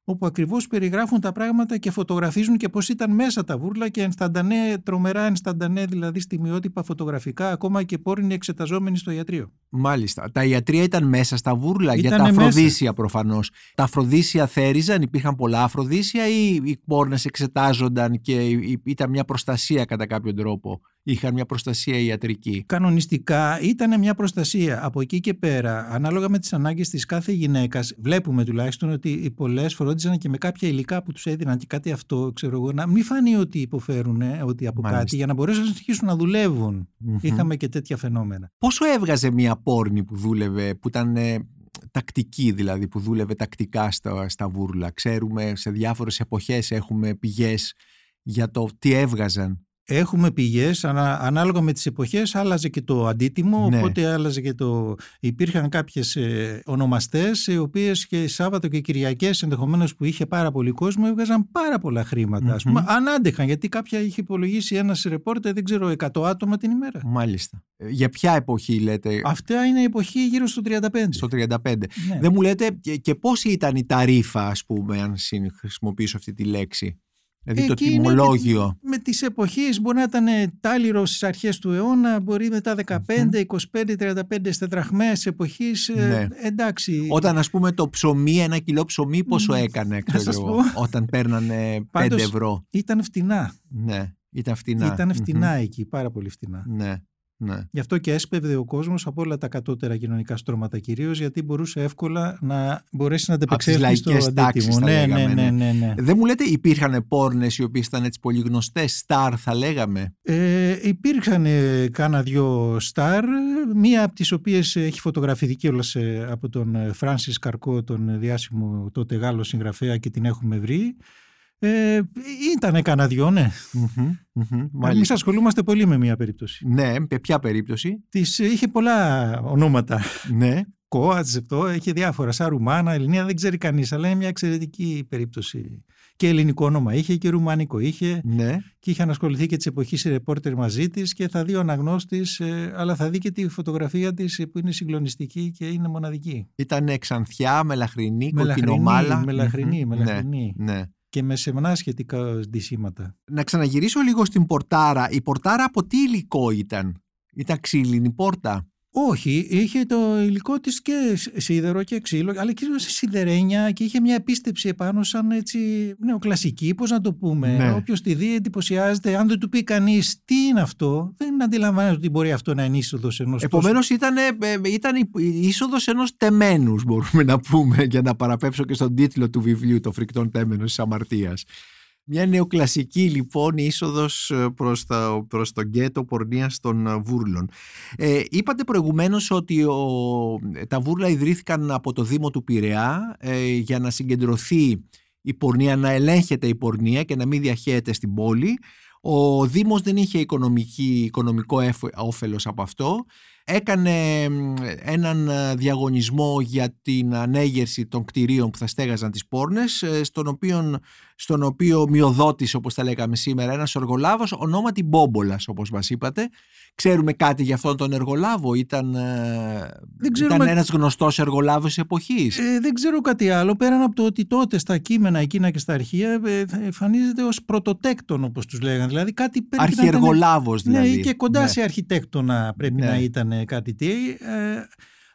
Όπου ακριβώς περιγράφουν τα πράγματα και φωτογραφίζουν και πώς ήταν μέσα τα βούρλα και ενσταντανέ, τρομερά ενσταντανέ, δηλαδή στιγμιότυπα φωτογραφικά, ακόμα και πόρνοι εξεταζόμενοι στο ιατρείο. Μάλιστα. Τα ιατρία ήταν μέσα στα βούρλα για τα Ήτανε αφροδίσια προφανώς. Τα αφροδίσια θέριζαν, υπήρχαν πολλά αφροδίσια ή οι πόρνες εξετάζονταν και ή- ήταν μια προστασία κατά κάποιον τρόπο; Είχαν μια προστασία ιατρική. Κανονιστικά ήταν μια προστασία. Από εκεί και πέρα, ανάλογα με τις ανάγκες της κάθε γυναίκας, βλέπουμε τουλάχιστον ότι οι πολλές φρόντιζαν και με κάποια υλικά που τους έδιναν και κάτι αυτό, ξέρω εγώ, να μην φανεί ότι υποφέρουν, ε, ότι από Μάλιστα. κάτι, για να μπορέσουν να συνεχίσουν να δουλεύουν. Μμμ. Είχαμε και τέτοια φαινόμενα. Πόσο έβγαζε μια πόρνη που δούλευε, που ήταν ε, τακτική δηλαδή, που δούλευε τακτικά στα, στα βούρλα; Ξέρουμε σε διάφορες εποχές έχουμε πηγές για το τι έβγαζαν. Έχουμε πηγές, ανα- ανάλογα με τις εποχές άλλαζε και το αντίτιμο, Ναι. οπότε άλλαζε και το... Υπήρχαν κάποιες ε, ονομαστές, οι οποίες και Σάββατο και Κυριακές ενδεχομένως που είχε πάρα πολύ κόσμο, έβγαζαν πάρα πολλά χρήματα. Ας πούμε, Μμμ. αν άντεχαν, γιατί κάποια είχε υπολογίσει ένας ρεπόρτερ, δεν ξέρω, 100 άτομα την ημέρα. Μάλιστα. Ε, Για ποια εποχή λέτε, Αυτά είναι η εποχή γύρω στο 35. στο 35. Ναι. Δεν μου λέτε και, και πώς ήταν η ταρίφα, ας πούμε, αν συν- χρησιμοποιήσω αυτή τη λέξη; Δηλαδή το Εκεί είναι τιμολόγιο. Με τις εποχές μπορεί να ήταν τάλιρο στις αρχές του αιώνα, μπορεί μετά 15, 25, 35 στετραχμές εποχής, ε, Ναι. εντάξει. Όταν ας πούμε το ψωμί, ένα κιλό ψωμί πόσο Μμ, έκανε, να ξέρω σας εγώ, πω. όταν παίρνανε 5 Πάντως, ευρώ. Ήταν φτηνά. Ναι, ήταν φτηνά. Ήταν φτηνά Μμμ. εκεί, πάρα πολύ φτηνά. Ναι, ναι. Γι' αυτό και έσπευδε ο κόσμος από όλα τα κατώτερα κοινωνικά στρώματα κυρίως, γιατί μπορούσε εύκολα να μπορέσει να τις αντεπεξέλθει στο λαϊκές τάξεις, αντίτιμο. θα Ναι, ναι, λέγαμε, ναι, ναι, ναι. Δεν μου λέτε υπήρχαν πόρνες οι οποίες ήταν έτσι πολύ γνωστές, στάρ θα λέγαμε; Ε, υπήρχαν ε, κάνα δυο στάρ, μία από τις οποίες έχει φωτογραφηθεί κιόλας ε, από τον Φράνσις Καρκό, τον διάσημο τότε Γάλλο συγγραφέα και την έχουμε βρει. Ε, ήτανε κάνα δυο, ναι. Μμμ, μμμ, Εμείς Μάλιστα. ασχολούμαστε πολύ με μία περίπτωση. Ναι, με ποια περίπτωση; Της, ε, είχε πολλά ονόματα. Ναι. Κόατς, αυτό, έχει διάφορα. Σαν Ρουμάνα, Ελληνία δεν ξέρει κανείς, αλλά είναι μια εξαιρετική περίπτωση. Και ελληνικό όνομα είχε και ρουμάνικο είχε Ναι. και είχε ανασχοληθεί και της εποχής ρεπόρτερ μαζί της και θα δει ο αναγνώστης, αλλά θα δει και τη φωτογραφία της που είναι συγκλονιστική και είναι μοναδική. Ήταν ξανθιά, μελαχρινή, Μελαχρινή, κοκκινομάλα. μελαχρινή, Μμμ. μελαχρινή. Ναι, ναι. Και με σεμνά σχετικά ντυσίματα. Να ξαναγυρίσω λίγο στην πορτάρα. Η πορτάρα από τι υλικό ήταν; Ήταν ξύλινη πόρτα; Όχι, είχε το υλικό της και σ- σίδερο και ξύλο, αλλά και σε σιδερένια και είχε μια επίστεψη επάνω σαν έτσι νεοκλασική, πώς να το πούμε. Ναι. Όποιος τη δει εντυπωσιάζεται, αν δεν του πει κανείς τι είναι αυτό, δεν αντιλαμβάνεται ότι μπορεί αυτό να είναι είσοδος ενός Επομένως ήταν, ήταν η η είσοδος ενός τεμένους μπορούμε να πούμε για να παραπέψω και στον τίτλο του βιβλίου «Το φρικτόν τέμενος της αμαρτίας». Μια νεοκλασική λοιπόν είσοδος ε, προς, τα, προς τον γκέτο πορνείας των ε, βούρλων. Ε, είπατε προηγουμένως ότι ο, τα βούρλα ιδρύθηκαν από το Δήμο του Πειραιά ε, για να συγκεντρωθεί η πορνεία, να ελέγχεται η πορνεία και να μην διαχέεται στην πόλη. Ο Δήμος δεν είχε οικονομική, οικονομικό έφ- όφελος από αυτό. Έκανε μ, έναν ε, διαγωνισμό για την ανέγερση των κτηρίων που θα στέγαζαν τις πόρνες, ε, στον οποίο, στον οποίο μειοδότης, όπως τα λέγαμε σήμερα, ένας εργολάβος, ονόματι Μπόμπολας, όπως μας είπατε. Ξέρουμε κάτι για αυτόν τον εργολάβο, ήταν, ε, Δεν ξέρουμε- ήταν ένας γνωστός εργολάβος της εποχής; Ε, δεν ξέρω κάτι άλλο πέραν από το ότι τότε στα κείμενα εκείνα και στα αρχεία ε, θα εμφανίζεται ως πρωτοτέκτον όπως τους λέγανε. Δηλαδή κάτι πρέπει να ήταν- Αρχιεργολάβος δηλαδή. Ναι, και κοντά Ναι. σε αρχιτέκτονα πρέπει Ναι. να ήταν κάτι τι. Ε,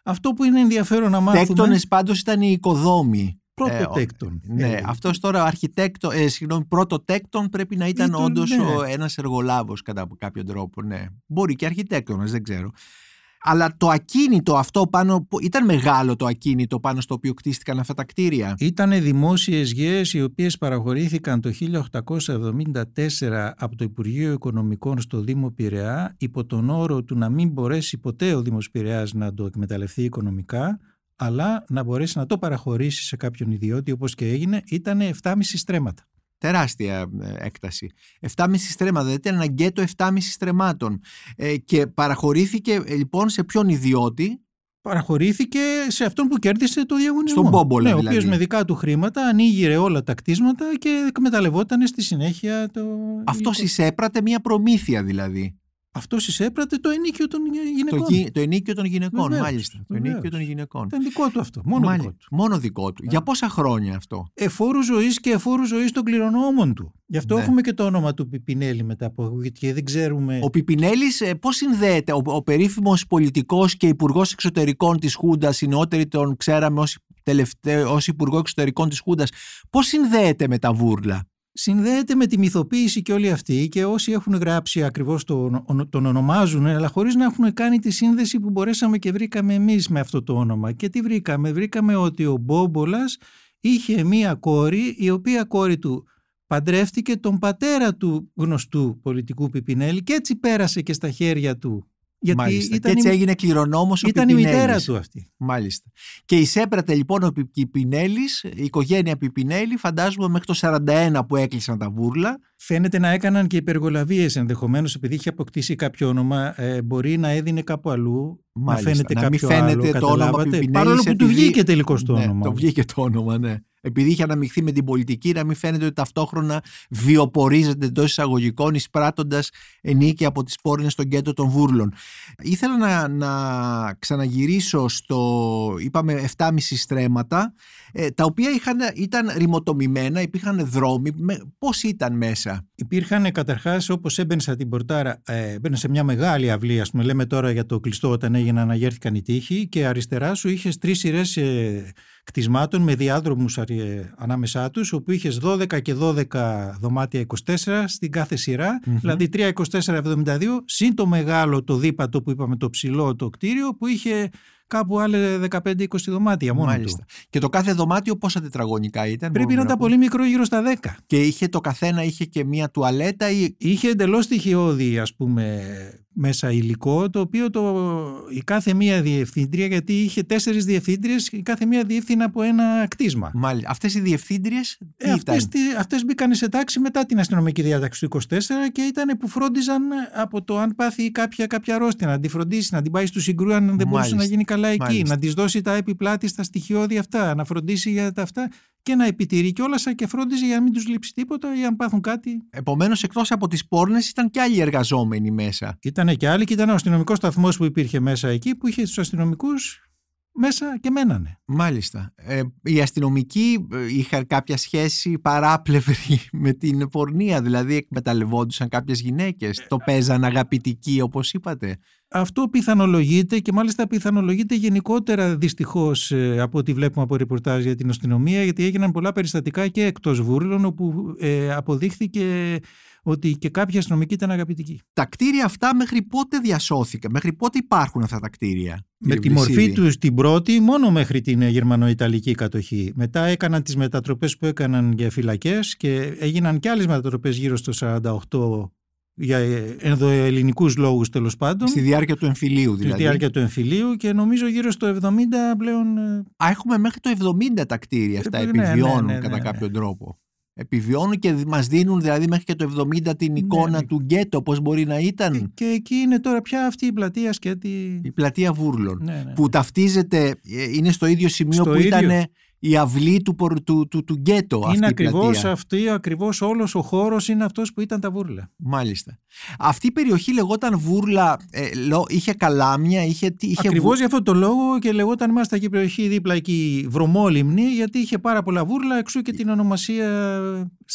αυτό που είναι ενδιαφέρον να μάθουμε... Τέκτονες πάντως ήταν οι οικοδόμοι. Πρωτοτέκτον. Ε, ναι, Ε, αυτός τώρα αρχιτέκτο, ε, συγγνώμη, πρώτο πρέπει να ήταν Ήταν, όντως ναι. ο, ένας εργολάβος κατά κάποιο τρόπο, ναι. Μπορεί και αρχιτέκτονας, δεν ξέρω. Αλλά το ακίνητο αυτό πάνω, που- ήταν μεγάλο το ακίνητο πάνω στο οποίο κτίστηκαν αυτά τα κτίρια; Ήτανε δημόσιες γέες οι οποίες παραχωρήθηκαν το 1874 από το Υπουργείο Οικονομικών στο Δήμο Πειραιά υπό τον όρο του να μην μπορέσει ποτέ ο Δήμος Πειραιάς να το εκμεταλλευτεί οικονομικά αλλά να μπορέσεις να το παραχωρήσεις σε κάποιον ιδιώτη όπως και έγινε ήταν 7,5 στρέμματα. Τεράστια ε, έκταση. 7,5 στρέμματα, δηλαδή ήταν ένα γκέτο 7,5 στρεμάτων. Ε, και παραχωρήθηκε ε, λοιπόν σε ποιον ιδιώτη, Παραχωρήθηκε σε αυτόν που κέρδισε το διαγωνισμό. Στον Μπόμπολα, ναι, Ο δηλαδή. οποίος με δικά του χρήματα ανοίγηρε όλα τα κτίσματα και εκμεταλλευόταν στη συνέχεια το... αυτός υλικό. εισέπρατε μια προμήθεια δηλαδή. Αυτός εισέπρατε το ενίκιο των γυναικών. Το, γι- το ενίκιο των γυναικών, Βεβαίως, μάλιστα. Το βεβαίως. ενίκιο των γυναικών. Ήταν δικό του αυτό. Μόνο Μάλιστα. δικό του. Μόνο δικό του. Για πόσα χρόνια αυτό; Εφόρου ζωής και εφόρου ζωής των κληρονόμων του. Γι' αυτό Ναι. έχουμε και το όνομα του Πιπινέλη μετά από και δεν ξέρουμε. Ο Πιπινέλης ε, πώς συνδέεται, ο, ο περίφημος πολιτικός και υπουργός εξωτερικών της Χούντας, οι νεότεροι τον ξέραμε ως, τελευταίο, ως υπουργό εξωτερικών της Χούντας, πώς συνδέεται με τα βούρλα; Συνδέεται με τη μυθοποίηση και όλοι αυτοί και όσοι έχουν γράψει ακριβώς τον, τον ονομάζουν αλλά χωρίς να έχουν κάνει τη σύνδεση που μπορέσαμε και βρήκαμε εμείς με αυτό το όνομα. Και τι βρήκαμε, βρήκαμε ότι ο Μπόμπολας είχε μία κόρη η οποία κόρη του παντρεύτηκε τον πατέρα του γνωστού πολιτικού Πιπινέλη και έτσι πέρασε και στα χέρια του. Γιατί Μάλιστα. ήταν, και έτσι η, έγινε κληρονόμος ο ήταν η Πιπινέλης. μητέρα του αυτή. Μάλιστα. Και εισέπρατε λοιπόν ο Πι- Πιπινέλης, η οικογένεια Πιπινέλη, φαντάζομαι μέχρι το 41 που έκλεισαν τα βούρλα. Φαίνεται να έκαναν και υπεργολαβίες ενδεχομένως επειδή είχε αποκτήσει κάποιο όνομα ε, μπορεί να έδινε κάπου αλλού Μάλιστα. να φαίνεται Να μην κάποιο φαίνεται άλλο το όνομα καταλάβατε; Πιπινέλης παρόλο που του επειδή- βγήκε τελικώς το ναι, όνομα Το βγήκε το όνομα, ναι. Επειδή είχε αναμειχθεί με την πολιτική, να μην φαίνεται ότι ταυτόχρονα βιοπορίζεται εντός εισαγωγικών, εισπράττοντας ενίκη από τις πόρνες στον κέντρο των βούρλων. Ήθελα να, να ξαναγυρίσω στο. είπαμε 7,5 στρέμματα, ε, τα οποία είχαν, ήταν ρημοτομημένα, υπήρχαν δρόμοι. Πώς ήταν μέσα; Υπήρχαν καταρχάς, όπως έμπαινε την πορτάρα, ε, έμπαινε σε μια μεγάλη αυλή, ας πούμε, λέμε τώρα για το κλειστό όταν έγιναν αναγέρθηκαν οι τείχοι, και αριστερά σου είχες τρεις σειρές ε, κτισμάτων με διάδρομους ανάμεσά τους, όπου είχες 12 και 12 δωμάτια 24 στην κάθε σειρά, Μμμ. δηλαδή 3-24-72, συν το μεγάλο, το δίπατο που είπαμε, το ψηλό το κτίριο, που είχε κάπου άλλε 15-20 δωμάτια μόνο Μάλιστα. του. Και το κάθε δωμάτιο πόσα τετραγωνικά ήταν. Πρέπει να μπορούμε ήταν πούμε; πολύ μικρό, γύρω στα 10. Και είχε το καθένα είχε και μία τουαλέτα ή Είχε εντελώς στοιχειώδη ας πούμε μέσα υλικό το οποίο το, η κάθε μία διευθύντρια γιατί είχε τέσσερις διευθύντριες η κάθε μία διεύθυνε από ένα κτίσμα. Μάλιστα. Αυτές οι διευθύντριες τι Ε, αυτές, ήταν; τι- αυτές μπήκαν σε τάξη μετά την αστυνομική διάταξη του 24 και ήταν που φρόντιζαν από το αν πάθει κάποια, κάποια αρρώστια, να τη φροντίσει, να την πάει στο συγκρού αν δεν μπορούσε Μάλιστα. να γίνει καλά εκεί, Μάλιστα. να της δώσει τα επιπλάτη στα στοιχειώδη αυτά, να φροντίσει για τα αυτά και να επιτηρεί κιόλας και φρόντιζε για να μην τους λείψει τίποτα ή αν πάθουν κάτι. Επομένως εκτός από τις πόρνες ήταν και άλλοι εργαζόμενοι μέσα. Ήταν και άλλοι και ήταν ο αστυνομικός σταθμός που υπήρχε μέσα εκεί που είχε του αστυνομικούς μέσα και μένανε. Μάλιστα. Ε, οι αστυνομικοί ε, είχαν κάποια σχέση παράπλευρη με την πορνεία, δηλαδή εκμεταλλευόντουσαν κάποιες γυναίκες. Το παίζαν αγαπητικοί όπως είπατε. Αυτό πιθανολογείται και μάλιστα πιθανολογείται γενικότερα δυστυχώς από ό,τι βλέπουμε από ρεπορτάζ για την αστυνομία, γιατί έγιναν πολλά περιστατικά και εκτός βούρλων, όπου ε, αποδείχθηκε ότι και κάποιοι αστυνομικοί ήταν αγαπητικοί. Τα κτίρια αυτά μέχρι πότε διασώθηκαν, μέχρι πότε υπάρχουν αυτά τα κτίρια. Με κύριε τη μορφή Βλυσίδη; τους την πρώτη μόνο μέχρι την ε, γερμανοϊταλική κατοχή. Μετά έκαναν τις μετατροπές που έκαναν για φυλακές και έγιναν και άλλες μετατροπές γύρω στο 48 για ε, ενδοελληνικούς λόγους τέλος πάντων. Στη διάρκεια του εμφυλίου Στη δηλαδή. διάρκεια του εμφυλίου και νομίζω γύρω στο 70 πλέον ε, Α, έχουμε μέχρι το 70 τα κτίρια αυτά, Ε, ναι, ναι, επιβιώνουν ναι, ναι, κατά ναι. κάποιον τρόπο. Επιβιώνουν και μας δίνουν δηλαδή μέχρι και το 70 την εικόνα ναι. του γκέτο, πώς μπορεί να ήταν και, και εκεί είναι τώρα πια αυτή η πλατεία σκέτη. η πλατεία Βούρλων. Ναι, ναι. Που ταυτίζεται, ε, είναι στο ίδιο σημείο Στο που ίδιο. ήταν η αυλή του, πορ- του, του, του γκέτο αυτή είναι η ακριβώς πλατεία. αυτή, ακριβώς όλος ο χώρος είναι αυτός που ήταν τα βούρλα. Μάλιστα. Αυτή η περιοχή λεγόταν Βούρλα, ε, λο- είχε καλάμια, είχε... τι- είχε Ακριβώς βου- για αυτόν τον λόγο και λεγόταν μάλιστα και η περιοχή δίπλα εκεί βρωμόλυμνη γιατί είχε πάρα πολλά βούρλα εξού και την ονομασία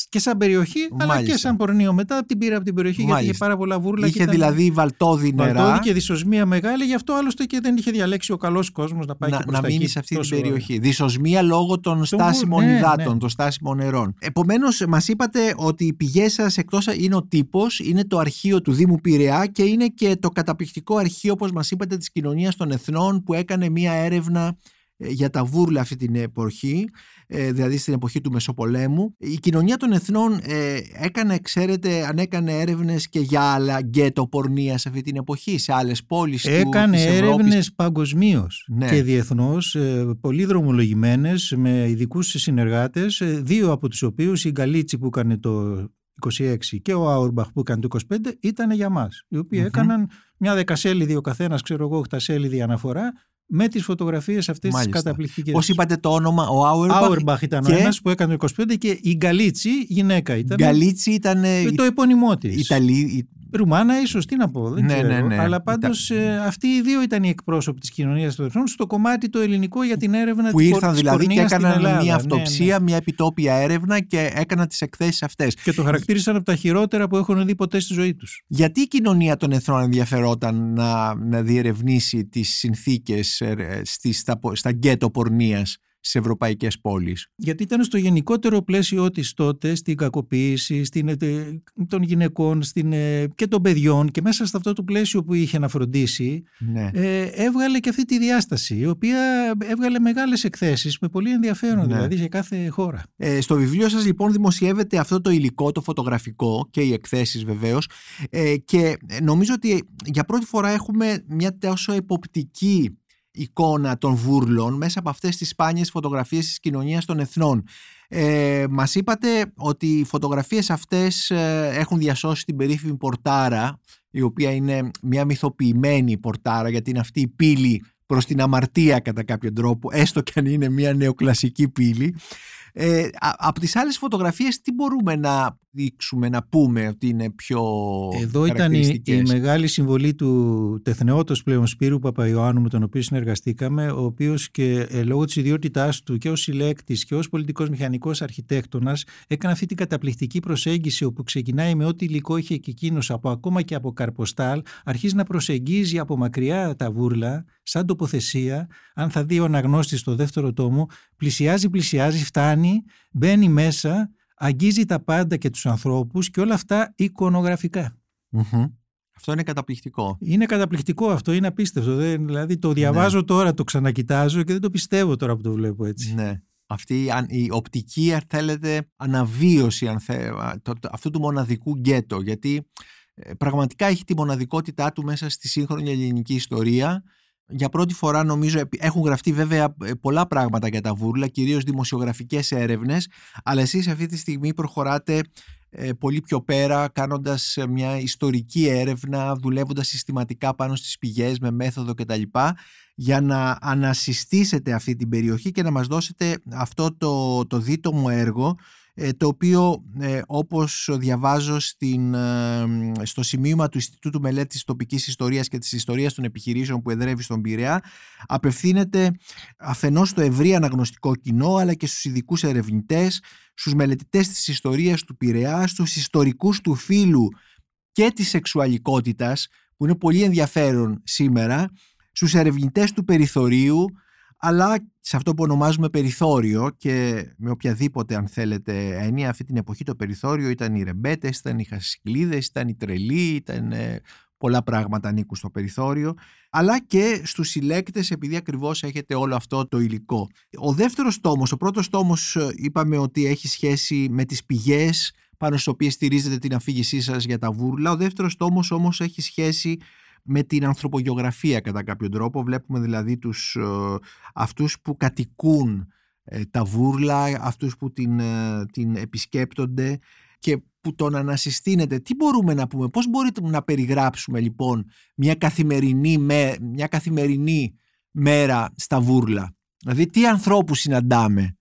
και σαν περιοχή αλλά Μάλιστα. και σαν πορνείο μετά την πήρα από την περιοχή γιατί είχε Μάλιστα. πάρα πολλά βούρλα Είχε και ήταν δηλαδή βαλτόδι νερά. βαλτόδι και δυσοσμία μεγάλη γι' αυτό άλλωστε και δεν είχε διαλέξει ο καλός κόσμος να πάει να, και προς να τα μείνει εκεί σε αυτή την τόσο- περιοχή. Δυσοσμία λόγω των στάσιμων ναι, υδάτων, ναι. των στάσιμων νερών. Επομένως, μας είπατε ότι οι πηγές σας εκτός είναι ο τύπος, είναι το αρχείο του Δήμου Πειραιά και είναι και το καταπληκτικό αρχείο, όπως μας είπατε, της κοινωνίας των Εθνών που έκανε μία έρευνα ε, για τα βούρλα αυτή την εποχή, ε, δηλαδή στην εποχή του Μεσοπολέμου. Η κοινωνία των εθνών ε, έκανε, ξέρετε, αν έκανε έρευνες και για άλλα γκέτο πορνείας σε αυτή την εποχή, σε άλλες πόλεις του, Έκανε της Ευρώπης. έρευνες παγκοσμίως Ναι. και διεθνώς, ε, πολύ δρομολογημένες με ειδικούς συνεργάτες, ε, δύο από τους οποίους η Γκαλίτσι που έκανε το 26 και ο Άουρμπαχ που έκανε το 25 ήταν για μας, οι οποίοι Μμμ. έκαναν μια δεκασέλιδη ο καθένας, ξέρω εγώ, οχτασέλιδη αναφορά με τις φωτογραφίες αυτές τις Μάλιστα. καταπληκτικές. Πώς είπατε το όνομα, ο Άουερμπαχ. Άουρμπαχ ήταν και- ο ένας που έκανε το 25 και η Γκαλίτσι γυναίκα ήταν. Γκαλίτσι ήταν. με το επώνυμό της. Ιταλή, Ρουμάνα, ίσως τι να πω, δεν Ναι, ξέρω. ναι, ναι. Αλλά πάντως Ήταν- αυτοί οι δύο ήταν οι εκπρόσωποι της κοινωνίας των εθνών στο κομμάτι το ελληνικό για την έρευνα που της ήρθαν πορ- της δηλαδή και πορνείας στην έκαναν Ελλάδα. μια Ναι, αυτοψία, ναι. μια επιτόπια έρευνα και έκαναν τις εκθέσεις αυτές. Και το χαρακτήρισαν από τα χειρότερα που έχουν δει ποτέ στη ζωή τους. Γιατί η κοινωνία των εθνών ενδιαφερόταν να, να διερευνήσει τις συνθήκες ε, στις, στα, στα γκέτο πορνείας; Στις ευρωπαϊκές πόλεις. Γιατί ήταν στο γενικότερο πλαίσιο της τότε, στην κακοποίηση στην, ε, των γυναικών στην, ε, και των παιδιών και μέσα σε αυτό το πλαίσιο που είχε να φροντίσει Ναι. ε, έβγαλε και αυτή τη διάσταση η οποία έβγαλε μεγάλες εκθέσεις με πολύ ενδιαφέρον Ναι. δηλαδή σε κάθε χώρα. Ε, στο βιβλίο σας λοιπόν δημοσιεύεται αυτό το υλικό, το φωτογραφικό και οι εκθέσεις βεβαίως ε, και νομίζω ότι για πρώτη φορά έχουμε μια τόσο εποπτική εικόνα των βούρλων μέσα από αυτές τις σπάνιες φωτογραφίες της κοινωνίας των εθνών. Ε, μας είπατε ότι οι φωτογραφίες αυτές ε, έχουν διασώσει την περίφημη πορτάρα η οποία είναι μια μυθοποιημένη πορτάρα γιατί είναι αυτή η πύλη προς την αμαρτία κατά κάποιο τρόπο έστω και αν είναι μια νεοκλασική πύλη ε, α- από τις άλλες φωτογραφίες τι μπορούμε να δείξουμε, να πούμε ότι είναι πιο Εδώ ήταν η, η χαρακτηριστικές; μεγάλη συμβολή του τεθνεώτος πλέον Σπύρου Παπαϊωάννου με τον οποίο συνεργαστήκαμε, ο οποίος και ε, λόγω της ιδιότητάς του και ως συλλέκτης και ως πολιτικός μηχανικός αρχιτέκτονας έκανε αυτή την καταπληκτική προσέγγιση όπου ξεκινάει με ό,τι υλικό είχε και εκείνος από ακόμα και από καρποστάλ, αρχίζει να προσεγγίζει από μακριά τα βούρλα σαν τοποθεσία, αν θα δει ο αναγνώστης στο δεύτερο τόμο, πλησιάζει, πλησιάζει, φτάνει, μπαίνει μέσα, αγγίζει τα πάντα και τους ανθρώπους και όλα αυτά εικονογραφικά. Μμμ. Αυτό είναι καταπληκτικό. Είναι καταπληκτικό αυτό, είναι απίστευτο. Δεν, δηλαδή το διαβάζω τώρα, το ξανακοιτάζω και δεν το πιστεύω τώρα που το βλέπω έτσι. Ναι. Αυτή η αν- η οπτική, αν θέλετε, αναβίωση αν θε, α, το- το- αυτού του μοναδικού γκέτο. Γιατί ε, πραγματικά έχει τη μοναδικότητά του μέσα στη σύγχρονη ελληνική ιστορία. Για πρώτη φορά νομίζω επί- έχουν γραφτεί βέβαια ε, πολλά πράγματα για τα βούρλα, κυρίως δημοσιογραφικές έρευνες, αλλά εσείς αυτή τη στιγμή προχωράτε ε, πολύ πιο πέρα κάνοντας ε, μια ιστορική έρευνα, δουλεύοντας συστηματικά πάνω στις πηγές με μέθοδο κτλ για να ανασυστήσετε αυτή την περιοχή και να μας δώσετε αυτό το, το δίτομο έργο ε, το οποίο ε, όπως διαβάζω στην, ε, στο σημείωμα του Ινστιτούτου Μελέτης Τοπικής Ιστορίας και της Ιστορίας των Επιχειρήσεων που εδρεύει στον Πειραιά απευθύνεται αφενός στο ευρύ αναγνωστικό κοινό αλλά και στους ειδικούς ερευνητές, στους μελετητές της ιστορίας του Πειραιά, στους ιστορικούς του φύλου και της σεξουαλικότητας που είναι πολύ ενδιαφέρον σήμερα στους ερευνητές του περιθωρίου αλλά σε αυτό που ονομάζουμε περιθώριο και με οποιαδήποτε αν θέλετε έννοια αυτή την εποχή το περιθώριο ήταν οι ρεμπέτες, ήταν οι χασικλίδες, ήταν οι τρελοί, ήταν ε, πολλά πράγματα ανήκουν στο περιθώριο αλλά και στους συλλέκτες επειδή ακριβώς έχετε όλο αυτό το υλικό. Ο δεύτερος τόμος, ο πρώτος τόμος ε, είπαμε ότι έχει σχέση με τις πηγές πάνω στις οποίες στηρίζετε την αφήγησή σας για τα βούρλα. Ο δεύτερος τόμος όμως έχει σχέση με την ανθρωπογεωγραφία κατά κάποιο τρόπο. Βλέπουμε δηλαδή τους, ε, αυτούς που κατοικούν ε, τα βούρλα, αυτούς που την, ε, την επισκέπτονται και που τον ανασυστήνεται. Τι μπορούμε να πούμε, πώς μπορείτε να περιγράψουμε λοιπόν μια καθημερινή, με, μια καθημερινή μέρα στα βούρλα; Δηλαδή τι ανθρώπους συναντάμε;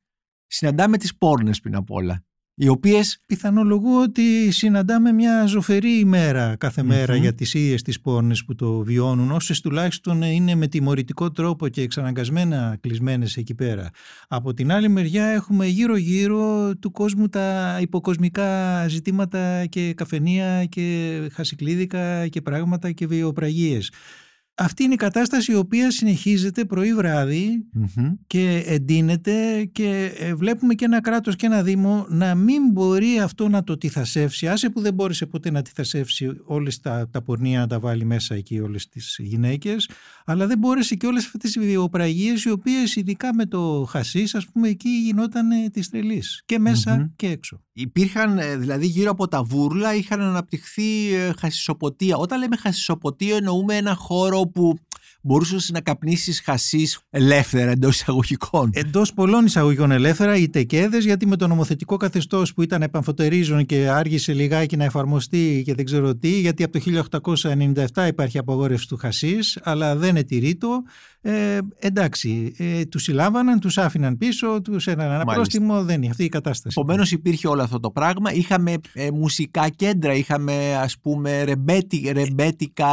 Συναντάμε τις πόρνες πριν απ' όλα. Οι οποίες Πιθανολογώ ότι συναντάμε μια ζωφερή ημέρα κάθε μέρα Μμμ. για τις ίδιες τις πόρνες που το βιώνουν, όσες τουλάχιστον είναι με τιμωρητικό τρόπο και εξαναγκασμένα κλεισμένες εκεί πέρα. Από την άλλη μεριά έχουμε γύρω-γύρω του κόσμου τα υποκοσμικά ζητήματα και καφενεία και χασικλίδικα και πράγματα και βιοπραγίες. Αυτή είναι η κατάσταση η οποία συνεχίζεται πρωί βράδυ Μμμ. και εντείνεται και ε, βλέπουμε και ένα κράτος και ένα δήμο να μην μπορεί αυτό να το τυθασεύσει άσε που δεν μπόρεσε ποτέ να τυθασεύσει όλες τα, τα πορνεία να τα βάλει μέσα εκεί όλες τις γυναίκες αλλά δεν μπόρεσε και όλες αυτές τις βιοπραγίες οι οποίες ειδικά με το χασίς ας πούμε εκεί γινόταν ε, της τρελής και μέσα Μμμ. και έξω. Υπήρχαν, ε, δηλαδή γύρω από τα βούρλα είχαν αναπτυχθεί ε, χασισοποτεία. Όταν λέμε χασισοποτείο εννοούμε ένα χώρο που μπορούσες να καπνίσεις χασίς ελεύθερα εντός εισαγωγικών. Εντός πολλών εισαγωγικών ελεύθερα, οι τεκέδες, γιατί με το νομοθετικό καθεστώς που ήταν επαμφωτερίζον και άργησε λιγάκι να εφαρμοστεί και δεν ξέρω τι, γιατί από το 1897 υπάρχει απαγόρευση του χασίς, αλλά δεν ετηρεί το. Ε, εντάξει, ε, τους συλλάβαναν, τους άφηναν πίσω, τους έναν ένα πρόστιμο. Δεν είναι αυτή η κατάσταση. Επομένως υπήρχε όλο αυτό το πράγμα. Είχαμε ε, μουσικά κέντρα, είχαμε ας πούμε ρεμπέτι, ρεμπέτικα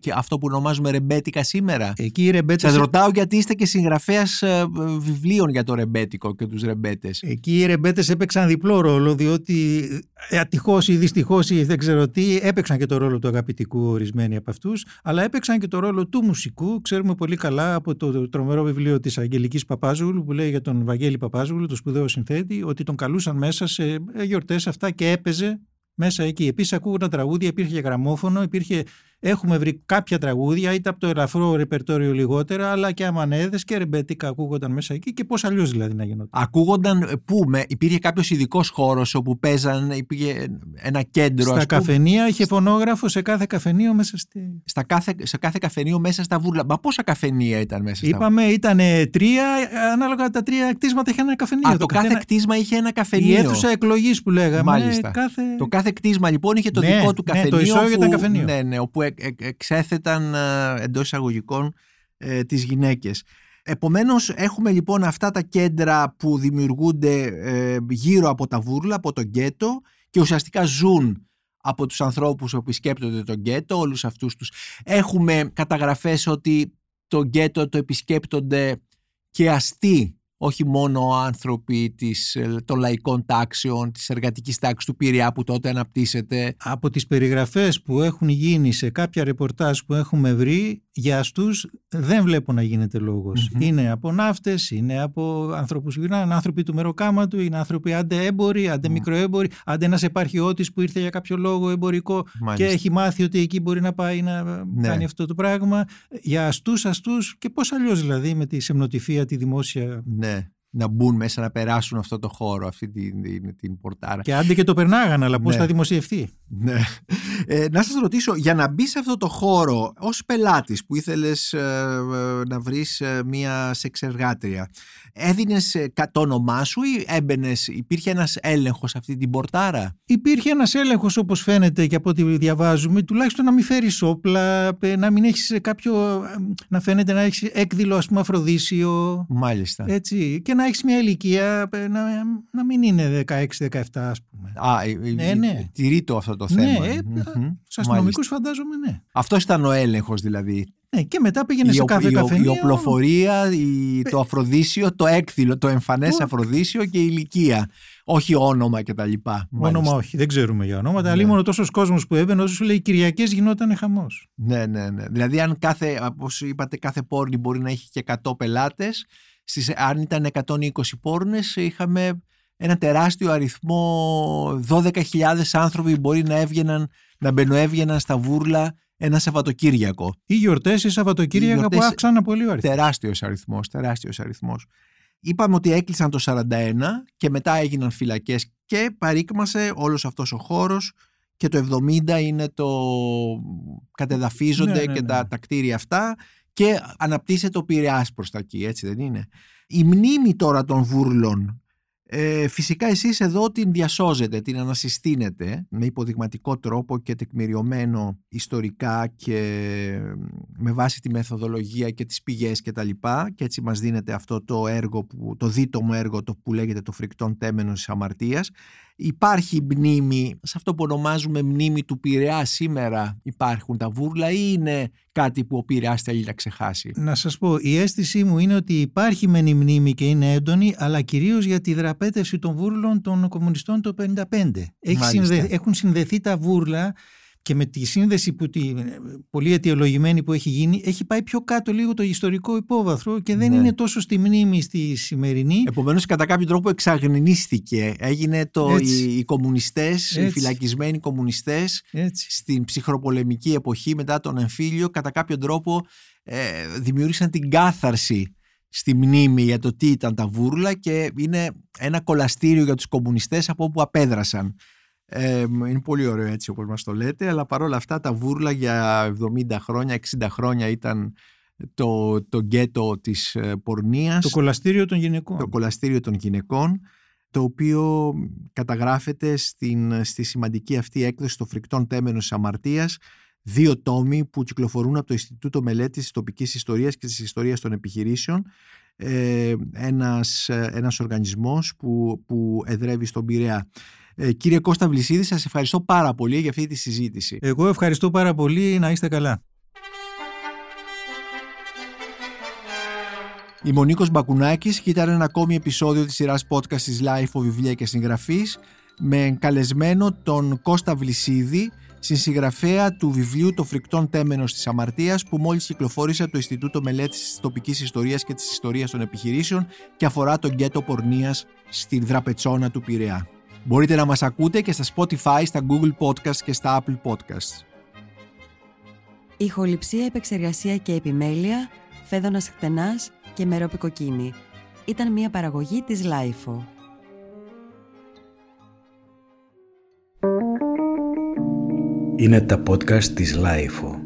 και αυτό που ονομάζουμε ρεμπέτικα σήμερα. Εκεί οι ρεμπέτες... Σας ρωτάω γιατί είστε και συγγραφέας ε, βιβλίων για το ρεμπέτικο και τους ρεμπέτες. Εκεί οι ρεμπέτες έπαιξαν διπλό ρόλο, διότι ε, ατυχώς ή δυστυχώς ή δεν ξέρω τι, έπαιξαν και το ρόλο του αγαπητικού ορισμένοι από αυτούς, αλλά έπαιξαν και το ρόλο του μουσικού. Ξέρουμε πολύ καλά από το τρομερό βιβλίο της Αγγελικής Παπάζουλου που λέει για τον Βαγγέλη Παπάζουλου, το σπουδαίο συνθέτη, ότι τον καλούσαν μέσα σε γιορτές αυτά και έπαιζε μέσα εκεί. Επίσης ακούγονταν τραγούδια, υπήρχε γραμμόφωνο, υπήρχε Έχουμε βρει κάποια τραγούδια, είτε από το ελαφρό ρεπερτόριο λιγότερα, αλλά και αμανέδες και ρεμπέτικα ακούγονταν μέσα εκεί και πώς αλλιώς δηλαδή να γινόταν. Ακούγονταν ε, πού, με, υπήρχε κάποιος ειδικός χώρος όπου παίζαν, υπήρχε ένα κέντρο. Στα καφενεία είχε φωνόγραφο σε κάθε καφενείο μέσα στη. Στα κάθε, σε κάθε καφενείο μέσα στα βούρλα. Μα πόσα καφενεία ήταν μέσα στα Είπαμε ήταν τρία, ανάλογα τα τρία κτίσματα είχε ένα καφενείο. Α, το, το κάθε καθένα... κτίσμα είχε ένα καφενείο. Η αίθουσα εκλογής που λέγαμε. Μάλιστα. Κάθε... Το κάθε κτίσμα λοιπόν είχε το ναι, δικό του καφενείο. Ναι, το ισόγειο ήταν καφενείο. Ναι, ναι, όπου εξέθεταν ε, εντός εισαγωγικών ε, τις γυναίκες. Επομένως έχουμε λοιπόν αυτά τα κέντρα που δημιουργούνται ε, γύρω από τα βούρλα, από το γκέτο και ουσιαστικά ζουν από τους ανθρώπους που επισκέπτονται το γκέτο, όλους αυτούς τους. Έχουμε καταγραφές ότι το γκέτο το επισκέπτονται και αστεί όχι μόνο άνθρωποι της, ε, των λαϊκών τάξεων, της εργατικής τάξης του Πειραιά που τότε αναπτύσσεται. Από τις περιγραφές που έχουν γίνει σε κάποια ρεπορτάζ που έχουμε βρει, για αστούς δεν βλέπω να γίνεται Είναι από ναύτες, είναι από ανθρώπους που είναι άνθρωποι του μεροκάματου, είναι άνθρωποι άντε έμποροι, άντε mm. μικροέμποροι, άντε ένας επαρχιώτης που ήρθε για κάποιο λόγο εμπορικό και έχει μάθει ότι εκεί μπορεί να πάει να ναι. κάνει αυτό το πράγμα. Για αστούς, αστούς και πώς αλλιώς δηλαδή με τη σεμνοτυφία, τη δημόσια... Ναι να μπουν μέσα, να περάσουν αυτό το χώρο, αυτή την, την, την πορτάρα. Και άντε και το περνάγανε, αλλά πώς ναι. θα δημοσιευτεί. Ναι. Ε, να σας ρωτήσω, για να μπει σε αυτό το χώρο ως πελάτης που ήθελες ε, ε, να βρεις μία σεξεργάτρια, έδινες το όνομά σου ή έμπαινες, υπήρχε ένας έλεγχος αυτή την πορτάρα; Υπήρχε ένας έλεγχος όπως φαίνεται και από ό,τι διαβάζουμε, τουλάχιστον να μην φέρεις όπλα, να μην έχεις κάποιο, να φαίνεται να έχεις έκδηλο ας πούμε αφροδίσιο. Μάλιστα. Έτσι, και να έχεις μια ηλικία να, να μην είναι 16-17 ας πούμε. Α, ναι, ναι. τηρεί το αυτό το θέμα. Ναι, ε, mm-hmm. στους αστυνομικούς φαντάζομαι ναι. Αυτός ήταν ο έλεγχος δηλαδή. Ναι, και μετά πήγαινε σε κάθε καφενείο. Η οπλοφορία, η, το αφροδίσιο, το έκδηλο, το εμφανές αφροδίσιο και η ηλικία. Όχι όνομα κτλ. Όνομα όχι, δεν ξέρουμε για ονόματα. Ναι. Αλλά μόνο τόσος κόσμος που έμπαινε, όσο σου λέει Κυριακές γινόταν χαμός. Ναι, ναι, ναι. Δηλαδή, αν κάθε, όπως είπατε, κάθε πόρνη μπορεί να έχει και 100 πελάτες, αν ήταν 120 πόρνες, είχαμε ένα τεράστιο αριθμό, 12.000 άνθρωποι μπορεί να έβγαιναν, να μπαινοέβγαιναν στα βούρλα ένα Σαββατοκύριακο. Ή γιορτές ή Σαββατοκύριακα που αύξαναν πολύ ο αριθμό. Τεράστιος αριθμός, τεράστιος αριθμός. Είπαμε ότι έκλεισαν το 41 και μετά έγιναν φυλακές και παρήκμασε όλος αυτός ο χώρος και το 70 είναι το κατεδαφίζονται ναι, ναι, και τα, ναι. τα κτίρια αυτά και αναπτύσσεται ο Πειραιάς προς τα εκεί, έτσι δεν είναι; Η μνήμη τώρα των βούρλων ε, φυσικά εσείς εδώ την διασώζετε, την ανασυστήνετε με υποδειγματικό τρόπο και τεκμηριωμένο ιστορικά και με βάση τη μεθοδολογία και τις πηγές και τα λοιπά και έτσι μας δίνεται αυτό το έργο, που, το δίτομο έργο το που λέγεται το φρικτόν τέμενος της αμαρτίας Υπάρχει μνήμη, σε αυτό που ονομάζουμε μνήμη του Πειραιά σήμερα υπάρχουν τα βούρλα ή είναι κάτι που ο Πειραιάς θέλει να ξεχάσει; Να σας πω, η αίσθησή μου είναι ότι υπάρχει μεν η μνήμη και είναι έντονη, αλλά κυρίως για τη δραπέτευση των βούρλων των κομμουνιστών το 1955. Έχουν συνδεθεί τα βούρλα και με τη σύνδεση που τη, πολύ αιτιολογημένη που έχει γίνει έχει πάει πιο κάτω λίγο το ιστορικό υπόβαθρο και δεν ναι. είναι τόσο στη μνήμη στη σημερινή. Επομένως κατά κάποιο τρόπο εξαγνίστηκε. Έγινε το, οι, οι κομμουνιστές, οι φυλακισμένοι κομμουνιστές στην ψυχροπολεμική εποχή μετά τον εμφύλιο κατά κάποιο τρόπο ε, δημιούργησαν την κάθαρση στη μνήμη για το τι ήταν τα βούρλα και είναι ένα κολαστήριο για τους κομμουνιστές από όπου απέδρασαν. Ε, είναι πολύ ωραίο έτσι όπως μας το λέτε, αλλά παρόλα αυτά τα βούρλα για 70 χρόνια, 60 χρόνια ήταν το, το γκέτο της ε, πορνείας. Το κολαστήριο των γυναικών. Το κολαστήριο των γυναικών, το οποίο καταγράφεται στην, στη σημαντική αυτή έκδοση των φρικτών τέμενος της αμαρτίας δύο τόμοι που κυκλοφορούν από το Ινστιτούτο Μελέτης της Τοπικής Ιστορίας και της Ιστορίας των Επιχειρήσεων ε, ένας, ένας οργανισμός που, που εδρεύει στον Πειραιά. Ε, κύριε Κώστα Βλυσίδη, σας ευχαριστώ πάρα πολύ για αυτή τη συζήτηση. Εγώ ευχαριστώ πάρα πολύ. Να είστε καλά. Η Μονίκος Μπακουνάκης και ήταν ένα ακόμη επεισόδιο της σειράς podcast της Life Βιβλία και Συγγραφής με καλεσμένο τον Κώστα Βλυσίδη, συγγραφέα του βιβλίου «Το φρικτόν τέμενος της αμαρτίας» που μόλις κυκλοφόρησε από το Ινστιτούτο Μελέτης της Τοπικής Ιστορίας και της Ιστορίας των Επιχειρήσεων και αφορά τον γκέτο πορνείας στην Δραπετσόνα του Πειραιά. Μπορείτε να μας ακούτε και στα Spotify, στα Google Podcasts και στα Apple Podcasts. Ηχοληψία, επεξεργασία και επιμέλεια, Φαίδωνας Χτενάς και Μερόπη Κοκκίνη. Ήταν μια παραγωγή της LiFO. Είναι τα podcast της LiFO.